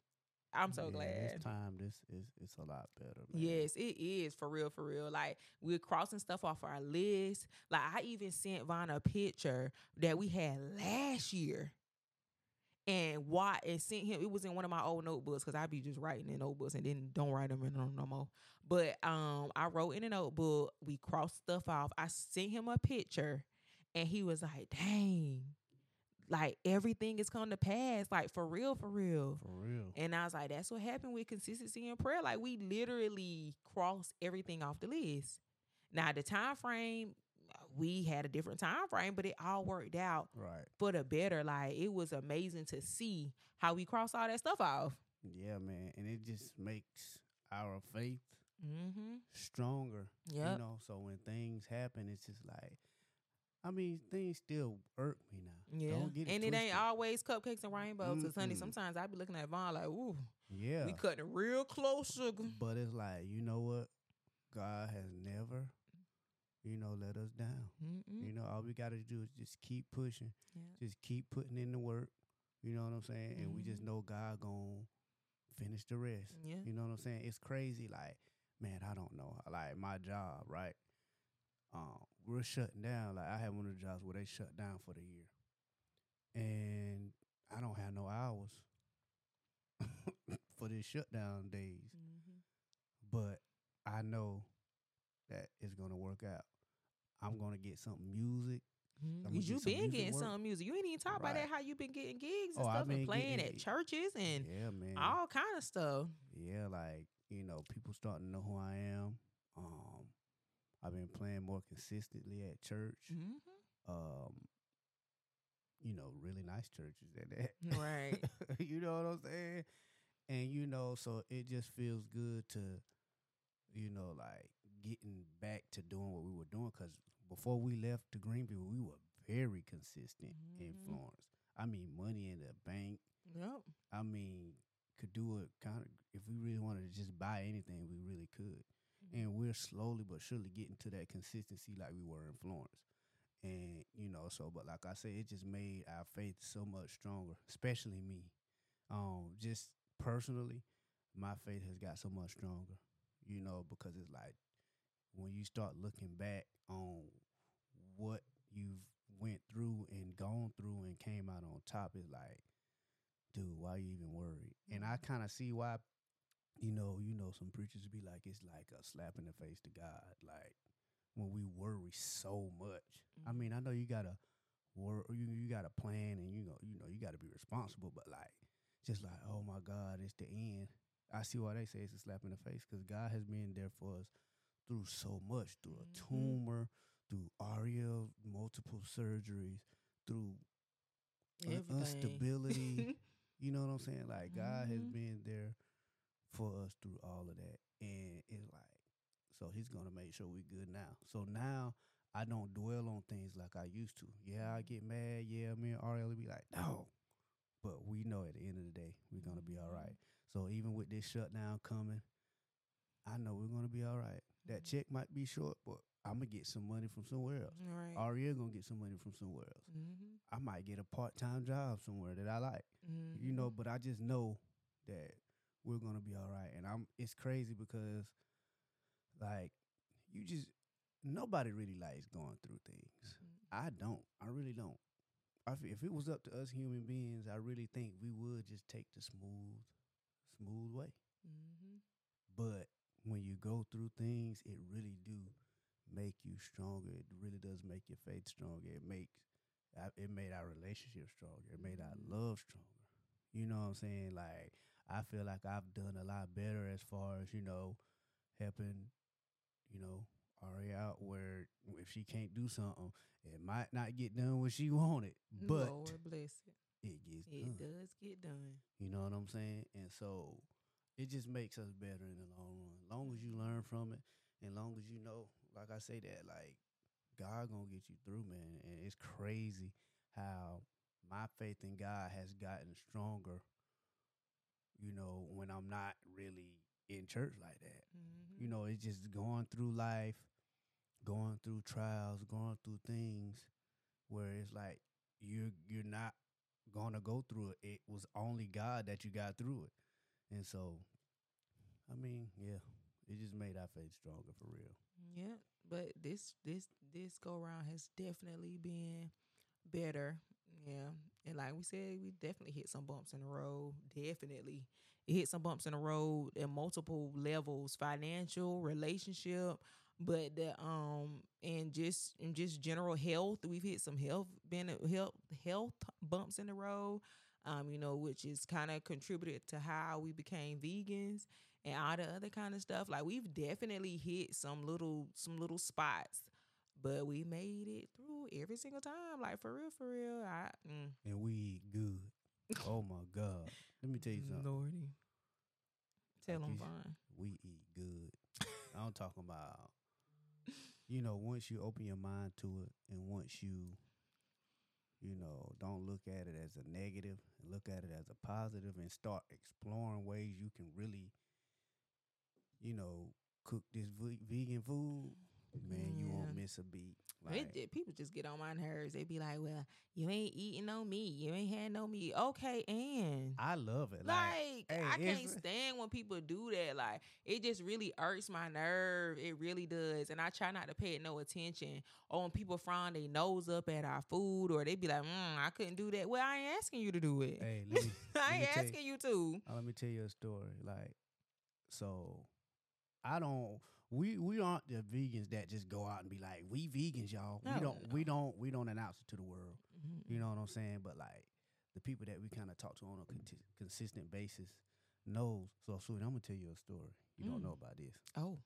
I'm so glad. This time, this is it's a lot better. Man. Yes, it is for real, for real. Like we're crossing stuff off our list. Like I even sent Von a picture that we had last year. And why and sent him it was in one of my old notebooks because I'd be just writing in notebooks and then don't write them in them no more. But um I wrote in a notebook, we crossed stuff off. I sent him a picture and he was like, dang, like everything is come to pass, like for real, for real. for real. And I was like, that's what happened with consistency in prayer. Like we literally crossed everything off the list. Now the time frame, we had a different time frame, but it all worked out Right. for the better. Like it was amazing to see how we crossed all that stuff off. Yeah, man, and it just makes our faith Mm-hmm. stronger. Yep. You know, so when things happen, it's just like, I mean, things still irk me now. Yeah. Don't get it and it ain't always cupcakes and rainbows. Cause honey, sometimes I be looking at Von like, ooh, Yeah. we cutting real close, sugar. But it's like, you know what? God has never, you know, let us down. Mm-mm. You know, all we got to do is just keep pushing, Yeah. just keep putting in the work. You know what I'm saying? And we just Mhm. know God to finish the rest. Yeah. You know what I'm saying? It's crazy. Like, man, I don't know. Like my job, right? Um, we're shutting down. Like I had one of the jobs where they shut down for the year, and I don't have no hours [laughs] for this shutdown days. Mm-hmm. But I know that it's gonna work out. I'm gonna get some music. Mhm. Get you been getting work. some music. You ain't even talk about that how you been getting gigs and Oh, stuff and been playing at churches and yeah, man. all kind of stuff. Yeah, like you know, people starting to know who I am. Um, I've been playing more consistently at church. Mm-hmm. um, you know, really nice churches at that. Right. [laughs] you know what I'm saying? And you know, so it just feels good to, you know, like getting back to doing what we were doing. Because before we left to Greenville, we were very consistent in Mhm. Florence. I mean, money in the bank. Yep. I mean, could do it kind of if we really wanted to just buy anything, we really could. And we're slowly but surely getting to that consistency like we were in Florence. And, you know, so but like I said, it just made our faith so much stronger, especially me. Um, just personally, my faith has got so much stronger, you know, because it's like when you start looking back on what you've went through and gone through and came out on top, it's like, dude, why are you even worried? And I kind of see why, you know, you know, some preachers be like, it's like a slap in the face to God, like when we worry so much. I Mhm. mean, I know you gotta work, you you gotta plan, and you know, you know, you gotta be responsible, but like, just like, oh my God, it's the end. I see why they say it's a slap in the face because God has been there for us through so much, through a Mhm. tumor, through REL, multiple surgeries, through Everything. instability. [laughs] you know what I'm saying? Like God has Mhm. been there for us through all of that, and it's like, so He's gonna make sure we're good now. So now I don't dwell on things like I used to. Yeah, I get mad. Yeah, me and RL be like, no, but we know at the end of the day we're gonna be all Mhm. So even with this shutdown coming, I know we're gonna be all right. That Mhm. check might be short, but I'm gonna get some money from somewhere else. Right. Gonna get some money from somewhere else. mm-hmm. I might get a part time job somewhere that I like. You know, but I just know that we're gonna be all right. And I'm it's crazy because like you just nobody really likes going through things. I don't. I really don't. I if it was up to us human beings, I really think we would just take the smooth, smooth way. Mm-hmm. But when you go through things, it really do make you stronger. It really does make your faith stronger. It makes it made our relationship stronger. It made our Mhm. love stronger. You know what I'm saying? Like I feel like I've done a lot better as far as you know helping, you know, Auri out where if she can't do something, it might not get done when she wanted, but Lord bless it. it gets It done. does get done. You know what I'm saying? And so it just makes us better in the long run. Long as you mm-hmm. learn from it, and long as you know, like I say that, like God gonna get you through, man. And it's crazy how my faith in God has gotten stronger. You know, when I'm not really in church like that. Mm-hmm. You know, it's just going through life, going through trials, going through things where it's like you're you're not gonna go through it. It was only God that you got through it. And so I mean, yeah, it just made our faith stronger for real. Yeah, but this this this go round has definitely been better. Yeah, and like we said, we definitely hit some bumps in the road. Definitely, it hit some bumps in the road at multiple levels: financial, relationship, but the um and just and just general health. We've hit some health been health health bumps in the road. Um, you know, which is kind of contributed to how we became vegans and all the other kind of stuff. Like we've definitely hit some little some little spots, but we made it through every single time. Like for real, for real. I mm. And we eat good. [laughs] oh my God. Let me tell you something. Lordy. Tell them fine. We eat good. I'm talking about you know, once you open your mind to it and once you you know, don't look at it as a negative, look at it as a positive and start exploring ways you can really you know, cook this ve- vegan food, man, you won't miss a beat. Like, it- people just get on my nerves. They be like, "Well, you ain't eating no meat. You ain't had no meat." Okay, and I love it. like, hey, I can't stand when people do that. Like it just really irks my nerve. It really does. And I try not to pay it no attention. Or when people frown their nose up at our food, or they be like, mm, "I couldn't do that." Well, I ain't asking you to do it. hey, me, [laughs] I ain't tell you- asking you to. Uh, let me tell you a story. Like, so I don't. We we aren't the vegans that just go out and be like, we vegans, y'all. No, we don't. no. We don't. We don't announce it to the world. Mhm. You know what I'm saying? But like the people that we kind of talk to on a consistent basis knows. So, sweet, I'm gonna tell you a story. You don't Mm. know about this. Oh.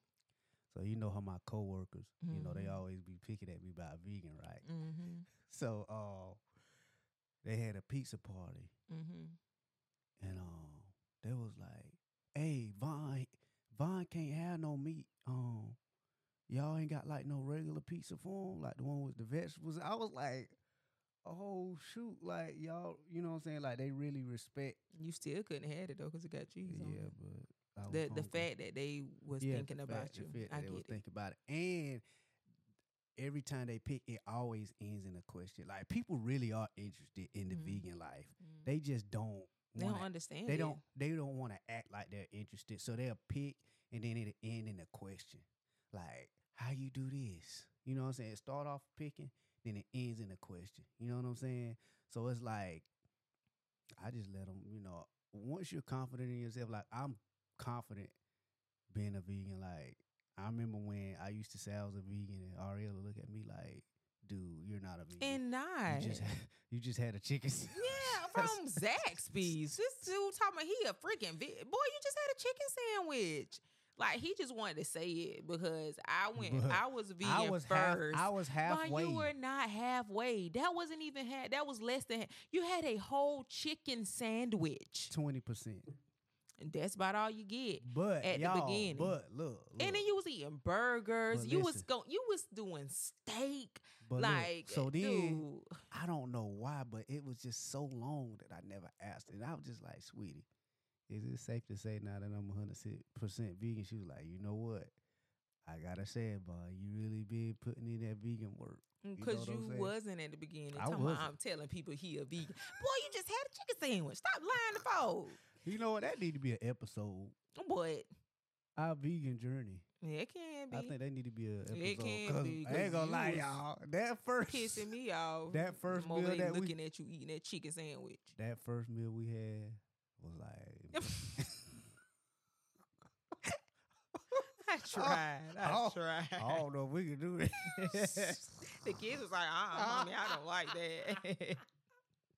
So you know how my coworkers, you know, they Mhm. always be picking at me about vegan, right? Mm-hmm. [laughs] So, uh, they had a pizza party, Mm-hmm. and um, they was like, "Hey, Von, Von can't have no meat. Um, y'all ain't got like no regular pizza for him, like the one with the vegetables." I was like, "Oh shoot!" Like y'all, you know what I'm saying? Like they really respect. You still couldn't have it though because it got cheese on Yeah, it. but The the fact that they was Yeah, thinking the about fact- you, the fact I that they get was it. thinking about it, and every time they pick, it always ends in a question. Like people really are interested in the Mhm. vegan life. Mm. They just don't. They don't understand. they it. don't they don't want to act like they're interested so they'll pick and then it'll end in a question like how you do this you know what i'm saying it start off picking then it ends in a question you know what i'm saying so it's like i just let them you know once you're confident in yourself like i'm confident being a vegan like i remember when i used to say i was a vegan and ariel would look at me like dude you're not a vegan and not. you just had, [laughs] you just had a chicken sandwich." Yeah, from [laughs] Zaxby's. This dude talking about he a freaking vi- boy. You just had a chicken sandwich. Like he just wanted to say it because I [laughs] went. But I was vegan I was half, first. I was halfway. you were not halfway? That wasn't even half. That was less than. You had a whole chicken sandwich. Twenty percent. And that's about all you get. But at the beginning. but look, look And then you was eating burgers. You was going. You was doing steak. but look, like so then dude, I don't know why, but it was just so long that I never asked. And I was just like, sweetie, is it safe to say now that I'm 100 percent vegan? She was like, you know what? I gotta say it, boy. You really been putting in that vegan work. Because you, I'm saying? wasn't at the beginning. I talking about, wasn't. I'm telling people he a vegan. Boy, you just had a chicken sandwich. Stop lying to folks. You know what? That need to be an episode. But Our vegan journey. Yeah, it can be I think they need to be an episode. It can be, I ain't gonna lie, y'all. That first pissing me off. That first meal that we- looking at you eating that chicken sandwich. that first meal we had was like I tried. I oh, tried. I don't know if we can do that. [laughs] the kids was like, uh, mommy, I don't like that.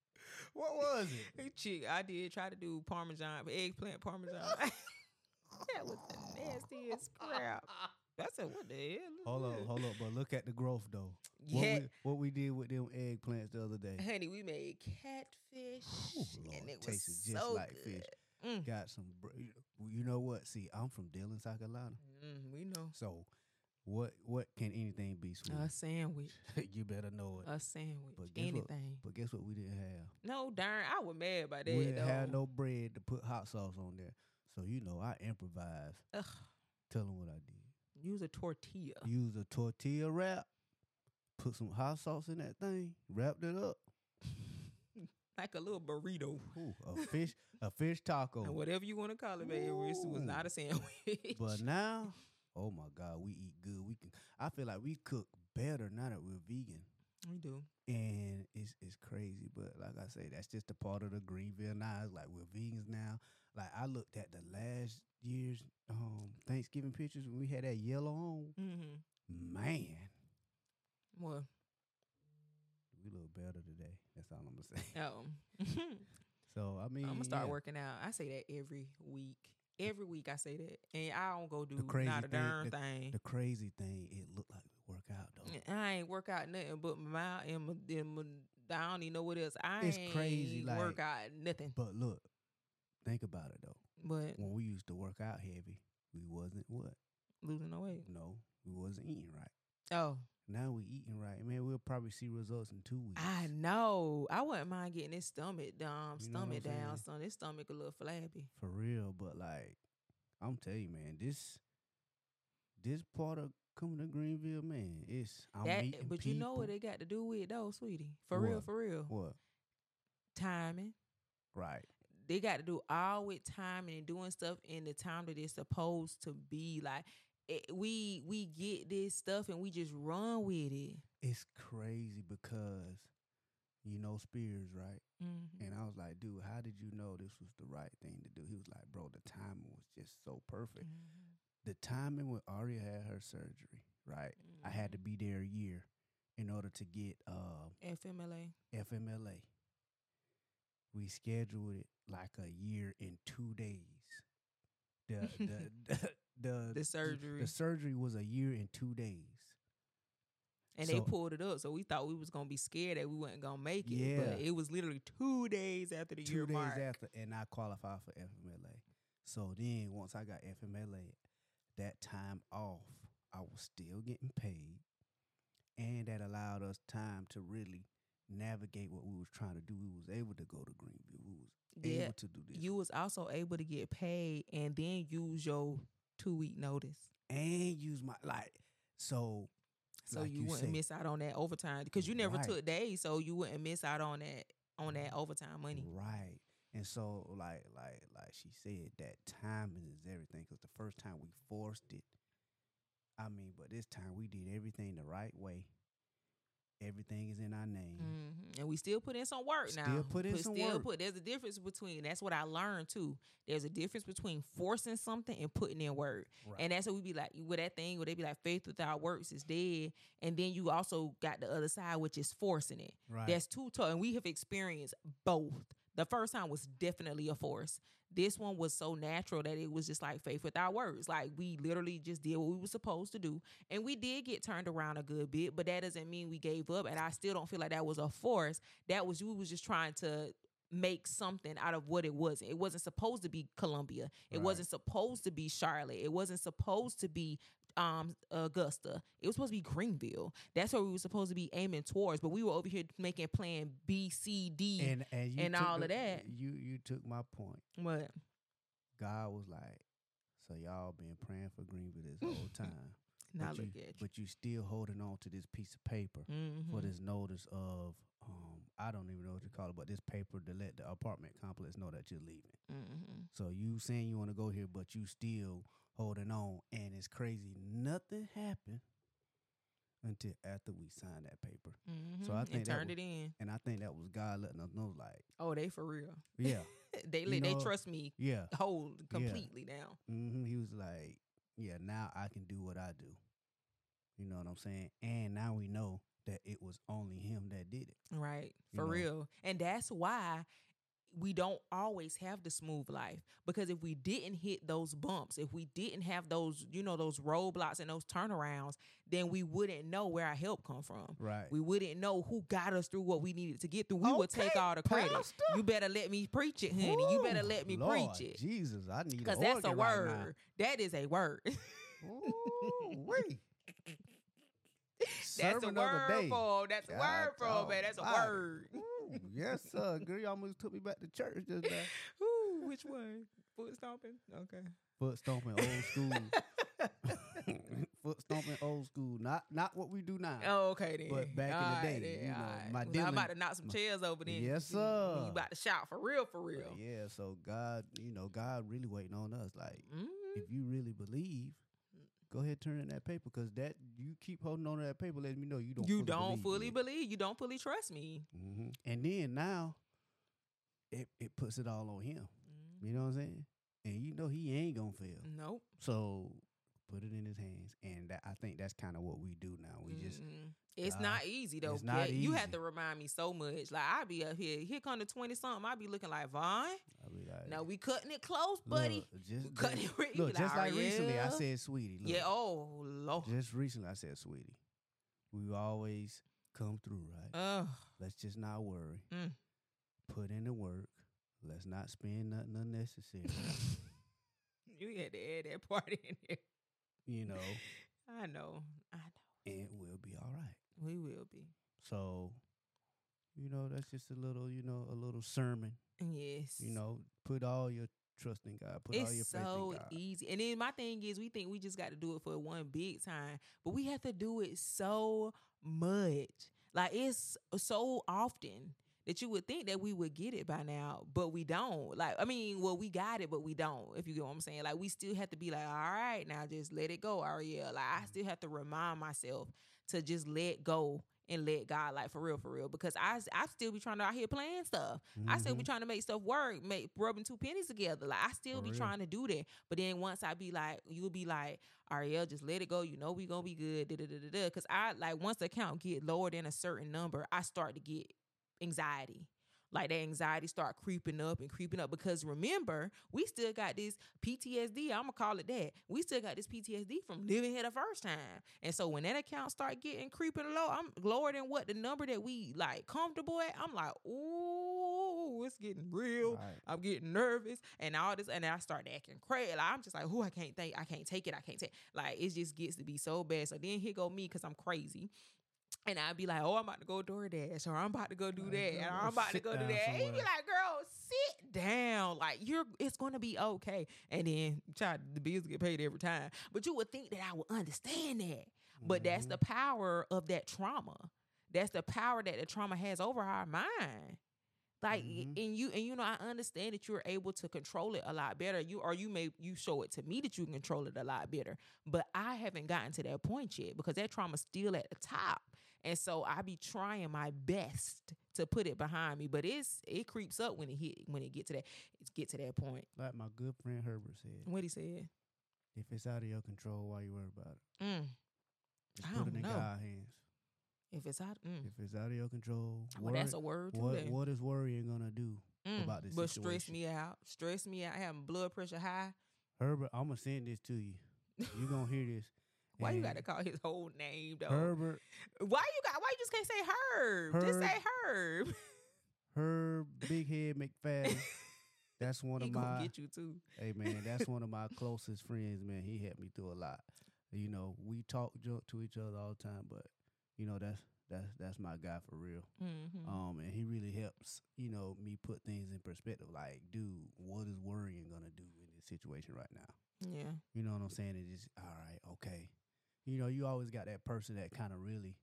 [laughs] what was it? Chick, I did try to do parmesan, eggplant parmesan. [laughs] that was the nastiest crap. I said, what the hell? Hold up, hold up, but look at the growth though. What, Yeah, we, what we did with them eggplants the other day. honey, we made catfish, Lord, and it was tasted just like good. fish. Mm. Got some. You know what? See, I'm from Dillon, South Carolina. Mm, we know So, what what can anything be sweet? a sandwich, [laughs] you better know it. a sandwich, But guess what? anything. But guess what? We didn't have. No, darn, I was mad by that. we didn't though. have no bread to put hot sauce on there. So you know, I improvised. Ugh, Tell them what I did. use a tortilla. Use a tortilla wrap. Put some hot sauce in that thing. Wrapped it up. Like a little burrito. Ooh, a fish, a fish taco. And whatever you want to call it, baby, it was not a sandwich. But now, [laughs] oh my God, we eat good. We can. I feel like we cook better now that we're vegan, we do. and it's it's crazy. But like I say, that's just a part of the Greenville now. It's like we're vegans now. Like I looked at the last year's um Thanksgiving pictures when we had that yellow on. Mm-hmm. Man, Well, we look better today. That's all I'm gonna say. oh. [laughs] [laughs] So I mean, I'm gonna start yeah. working out. I say that every week. Every week I say that, and I don't go do crazy not a thing- darn the- thing. The crazy thing, it looked like we work out though. I ain't work out nothing but my mouth and my, and my I don't even know what else. I It's ain't crazy, work like- out nothing. But look, think about it though. But When we used to work out heavy, we wasn't what? losing no weight. No, we wasn't eating right. Oh, Now we eating right, man. We'll probably see results in two weeks. I know. I wouldn't mind getting this stomach down, You know stomach down, son. This stomach a little flabby. for real. But like, I'm telling you, man, this this part of coming to Greenville, man, it's I'm that, meeting but you know what people. it got to do with though, sweetie. For real, for real. What? Timing. Right. they got to do all with timing and doing stuff in the time that it's supposed to be. Like it, we we get this stuff and we just run with it. It's crazy because you know Spears, right? Mm-hmm. And I was like, dude, how did you know this was the right thing to do? He was like, bro, the timing was just so perfect. Mm-hmm. The timing when Auri had her surgery, right? I had to be there a year in order to get uh, FMLA. FMLA. We scheduled it like a year in two days. The the [laughs] the, the, The surgery. The surgery was a year in two days. And they pulled it up, so we thought we was gonna be scared that we wasn't gonna make it. But Yeah. it was literally two days after the two year days mark. after, and I qualified for FMLA. So then, once I got FMLA, that time off, I was still getting paid, and that allowed us time to really navigate what we was trying to do. We was able to go to Greenville. We was Yeah, able to do this. you was also able to get paid and then use your two week notice, and use my like so. so like you, you wouldn't say. miss out on that overtime because you never Right. took days, so you wouldn't miss out on that on that overtime money. Right. And so, like, like, like she said, that timing is everything. Because the first time we forced it, I mean, but this time we did everything the right way. Everything is in our name. hmm And we still put in some work now. Still put in some still work. Put, there's a difference between. That's what I learned too. There's a difference between forcing something and putting in work. Right. And that's what we be like with that thing where they be like, faith without works is dead. And then you also got the other side, which is forcing it. right. That's two tough. And we have experienced both. The first time was definitely a force. This one was so natural that it was just like faith without words. Like we literally just did what we were supposed to do. And we did get turned around a good bit, but that doesn't mean we gave up. And I still don't feel like that was a force. That was we was just trying to make something out of what it wasn't. It wasn't supposed to be Columbia. It Right. wasn't supposed to be Charlotte. It wasn't supposed to be um Augusta. It was supposed to be Greenville. That's where we were supposed to be aiming towards. But we were over here making plan B, C, D. and and, you and all of that. You you took my point. what? God was like, so y'all been praying for Greenville this whole [laughs] time, Now but look you, at you. but you still holding on to this piece of paper for Mhm. this notice of um I don't even know what to call it, but this paper to let the apartment complex know that you're leaving. Mhm. So you saying you want to go here, but you still holding on, and it's crazy. Nothing happened until after we signed that paper, So I Mhm. think and turned wa- it in. and I think that was God letting us know, like, Oh, they for real. yeah, [laughs] they let they know, trust me yeah, whole completely now. hmm He was like, yeah, now I can do what I do. You know what I'm saying? And now we know that it was only him that did it. Right. You For know. real. And that's why we don't always have the smooth life because if we didn't hit those bumps, if we didn't have those, you know, those roadblocks and those turnarounds, then we wouldn't know where our help come from. Right. We wouldn't know who got us through what we needed to get through. We would take all the credit. Pastor. You better let me preach it, honey. you better let me Lord preach it. Jesus, I need Because that's a organ right word. that is a word. [laughs] now. That's a word day. for that's a word for man. That's a word. Ooh, yes, sir. [laughs] Girl, you almost took me back to church just now. [laughs] Ooh, which one? Foot stomping? Okay. Foot stomping old school. [laughs] Foot stomping old school. Not not what we do now. Oh, okay then. But back in the day, right you know, all right. my Well, I'm about to knock some my- chairs over then. Yes, sir. You about to shout for real, for But real. yeah, so God, you know, God really waiting on us. Like, Mhm. if you really believe, go ahead turn in that paper because that you keep holding on to that paper, letting me know you don't. You fully don't believe fully yet. believe. You don't fully trust me. hmm And then now, it it puts it all on him. Mhm. You know what I'm saying? And you know he ain't gonna fail. Nope. So put it in his hands, and that, I think that's kind of what we do now. We just Mhm. It's God, not easy though. it's not Kat. You have to remind me so much. Like I be up here, here come the twenty something. I be looking like Von. Like, No, we cutting it close, buddy. Look, just we cutting it. re- look, be just like recently, I said, "Sweetie." Look, Yeah. Oh Lord. Just recently, I said, "Sweetie." We always come through, right? Ugh. Let's just not worry. Mm. Put in the work. Let's not spend nothing unnecessary. [laughs] you had to add that part in there. You know, [laughs] I know. I know. and we'll be all right. We will be. So, you know, that's just a little, you know, a little sermon. Yes. You know, put all your trust in God. Put all your faith so in God. So easy. And then my thing is, we think we just got to do it for one big time, but we have to do it so much. Like it's so often that you would think that we would get it by now, but we don't. Like, I mean, well, we got it, but we don't. If you get what I'm saying, like we still have to be like, all right, now just let it go, Ariel. Like I still have to remind myself to just let go and let God, like for real, for real, because I I still be trying to out here playing stuff. I still be Mhm. trying to make stuff work, make rubbing two pennies together. Like I still For be real. trying to do that. But then once I be like, you'll be like, Ariel, just let it go. You know we gonna be good. Da, da, da, da, da. Cause I like once the account get lower than a certain number, I start to get anxiety. Like that anxiety start creeping up and creeping up because remember, we still got this PTSD. I'm gonna call it that. We still got this PTSD from living here the first time. And so when that account start getting creeping low, I'm lower than what the number that we like comfortable at. I'm like, ooh, it's getting real. Right. I'm getting nervous and all this, and then I start acting crazy. Like, I'm just like, who I can't think, I can't take it, I can't take. Like it just gets to be so bad. So then here go me because I'm crazy. And I'd be like, oh, I'm about to go DoorDash, or I'm about to go do that, and I'm about to go do that. And he'd be like, girl, sit down. Like you're, it's gonna be okay. And then, child, the bills get paid every time. But you would think that I would understand that. But that's Mhm. the power of that trauma. That's the power that the trauma has over our mind. Like Mhm. and you and you know, I understand that you're able to control it a lot better. You or you may you show it to me that you can control it a lot better. But I haven't gotten to that point yet because that trauma's still at the top. And so I be trying my best to put it behind me. But it's it creeps up when it hit when it get to that it get to that point. Like my good friend Herbert said, What he said. if it's out of your control, why you worry about it? Mm, Just I put it don't in know. God's hands. if it's out mm. If it's out of your control, Well, that's a word what then. what is worrying gonna do? Mm, about this but stress me out. Stress me out. Having blood pressure high. Herbert, I'm gonna send this to you. You gonna hear this? Why you got to call his whole name though? Herbert? Why you got? Why you just can't say Herb? Just say Herb. Herb big head McFadden. [laughs] That's one he of my get you too. hey man, that's one of my [laughs] closest friends, man. He helped me through a lot. You know, we talk junk to each other all the time, but you know, that's that's that's my guy for real. Mm-hmm. Um, and he really helps, you know, me put things in perspective. Like, dude, what is worrying gonna do in this situation right now? yeah. You know what I'm saying? It's just all right, okay. You know, you always got that person that kind of really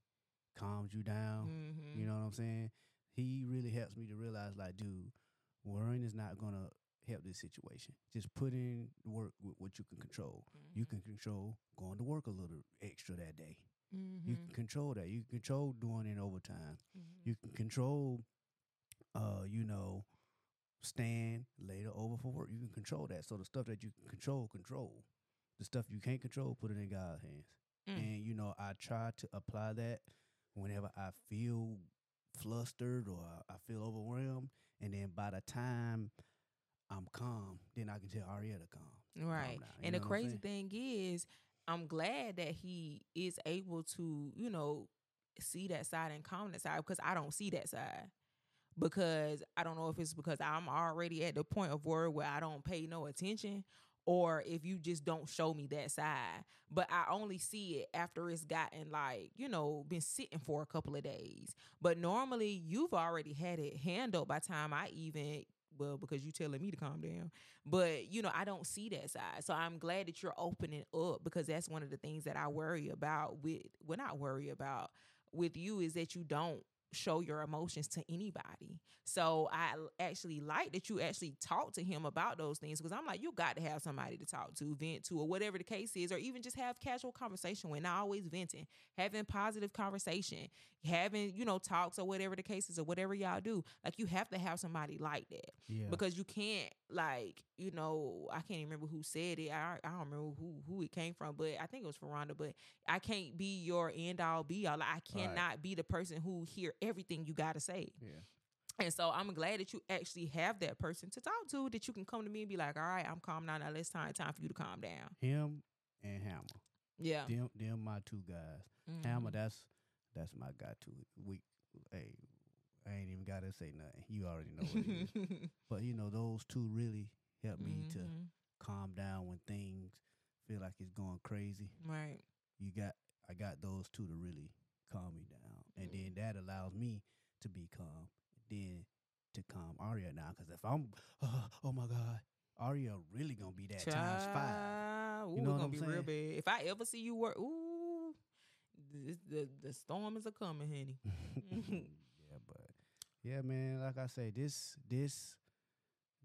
calms you down. Mm-hmm. You know what I'm saying? He really helps me to realize, like, dude, worrying is not gonna help this situation. Just put in work with what you can control. You can control going to work a little extra that day. Mm-hmm. You can control that. You can control doing it overtime. You can control, uh, you know, staying later over for work. You can control that. So the stuff that you can control, control. The stuff you can't control, put it in God's hands. Mm. And you know, I try to apply that whenever I feel flustered or I feel overwhelmed. And then by the time I'm calm, then I can tell Auri to calm. calm Right. down. And the know what I'm crazy thing is, I'm glad that he is able to, you know, see that side and calm that side because I don't see that side. Because I don't know if it's because I'm already at the point of worry where I don't pay no attention or if you just don't show me that side. But I only see it after it's gotten like, you know, been sitting for a couple of days. But normally you've already had it handled by time I even well, because you're telling me to calm down. But you know, I don't see that side. So I'm glad that you're opening up because that's one of the things that I worry about with well not worry about with you is that you don't show your emotions to anybody. So I actually like that you actually talk to him about those things because I'm like, you got to have somebody to talk to, vent to, or whatever the case is, or even just have casual conversation with, not always venting, having positive conversation, having, you know, talks or whatever the case is, or whatever y'all do. Like you have to have somebody like that yeah. because you can't like you know I can't even remember who said it. I I don't remember who who it came from, but I think it was Ferranda. But I can't be your end all be all. Like, I Right. cannot be the person who hear everything you got to say. yeah. And so I'm glad that you actually have that person to talk to that you can come to me and be like, all right, I'm calm now. Now let's time time for you to calm down. Him and Hammer. Yeah. Them, them my two guys. Mhm. Hammer, that's that's my guy too. We, hey, I ain't even gotta say nothing. You already know what it is. [laughs] But you know, those two really help me to Mhm. calm down when things feel like it's going crazy. right. You got, I got those two to really calm me down, and then that allows me to be calm. Then to calm Auri now, because if I'm, [sighs] oh my God, Auri really gonna be that times five. Child, Ooh, You know what gonna I'm be real saying? bad. If I ever see you work, ooh, this, the the storm is a coming, honey. [laughs] yeah, but yeah, man. Like I say, this this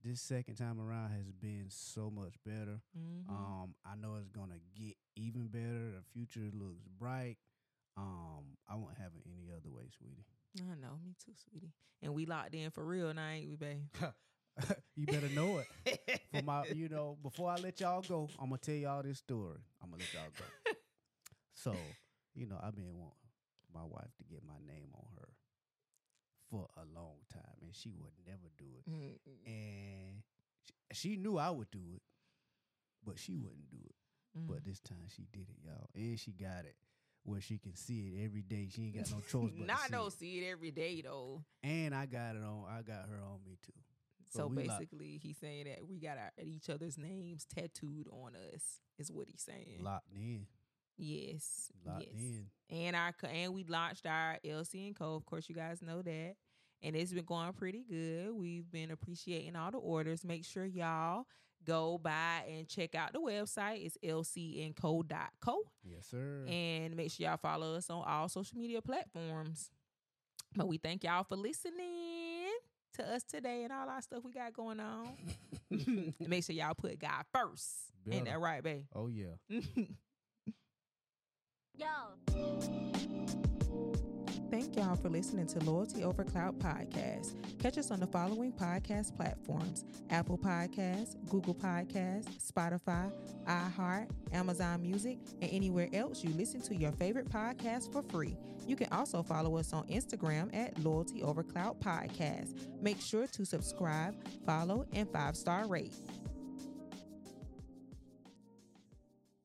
this second time around has been so much better. Mhm. Um, I know it's gonna get even better. The future looks bright. Um, I won't have it any other way, sweetie. I know, me too, sweetie. And we locked in for real now, ain't we, babe? [laughs] you better know it. For my, you know, before I let y'all go, I'm gonna tell y'all this story. I'm gonna let y'all go. [laughs] so, you know, I've been wanting my wife to get my name on her for a long time, and she would never do it. Mm, And she, she knew I would do it, but she wouldn't do it. mm. But this time she did it, y'all, and she got it where she can see it every day. She ain't got no choice but Not [laughs] to see no it. see it every day though. And I got it on. I got her on me too. So So, basically, he's saying that we got our, each other's names tattooed on us. Is what he's saying. Locked in. yes, Locked yes. in. And our and we launched our LC and Co. Of course, you guys know that, and it's been going pretty good. We've been appreciating all the orders. Make sure y'all go by and check out the website. It's lcandco.co. Yes, sir. And make sure y'all follow us on all social media platforms. But we thank y'all for listening to us today and all our stuff we got going on. [laughs] make sure y'all put God first. Ain't that right, babe? oh yeah. [laughs] Thank y'all for listening to Loyalty Over Clout Podcast. Catch us on the following podcast platforms Apple Podcasts, Google Podcasts, Spotify, iHeart, Amazon Music, and anywhere else you listen to your favorite podcast for free. You can also follow us on Instagram at Loyalty Over Clout Podcast. Make sure to subscribe, follow, and five star rate.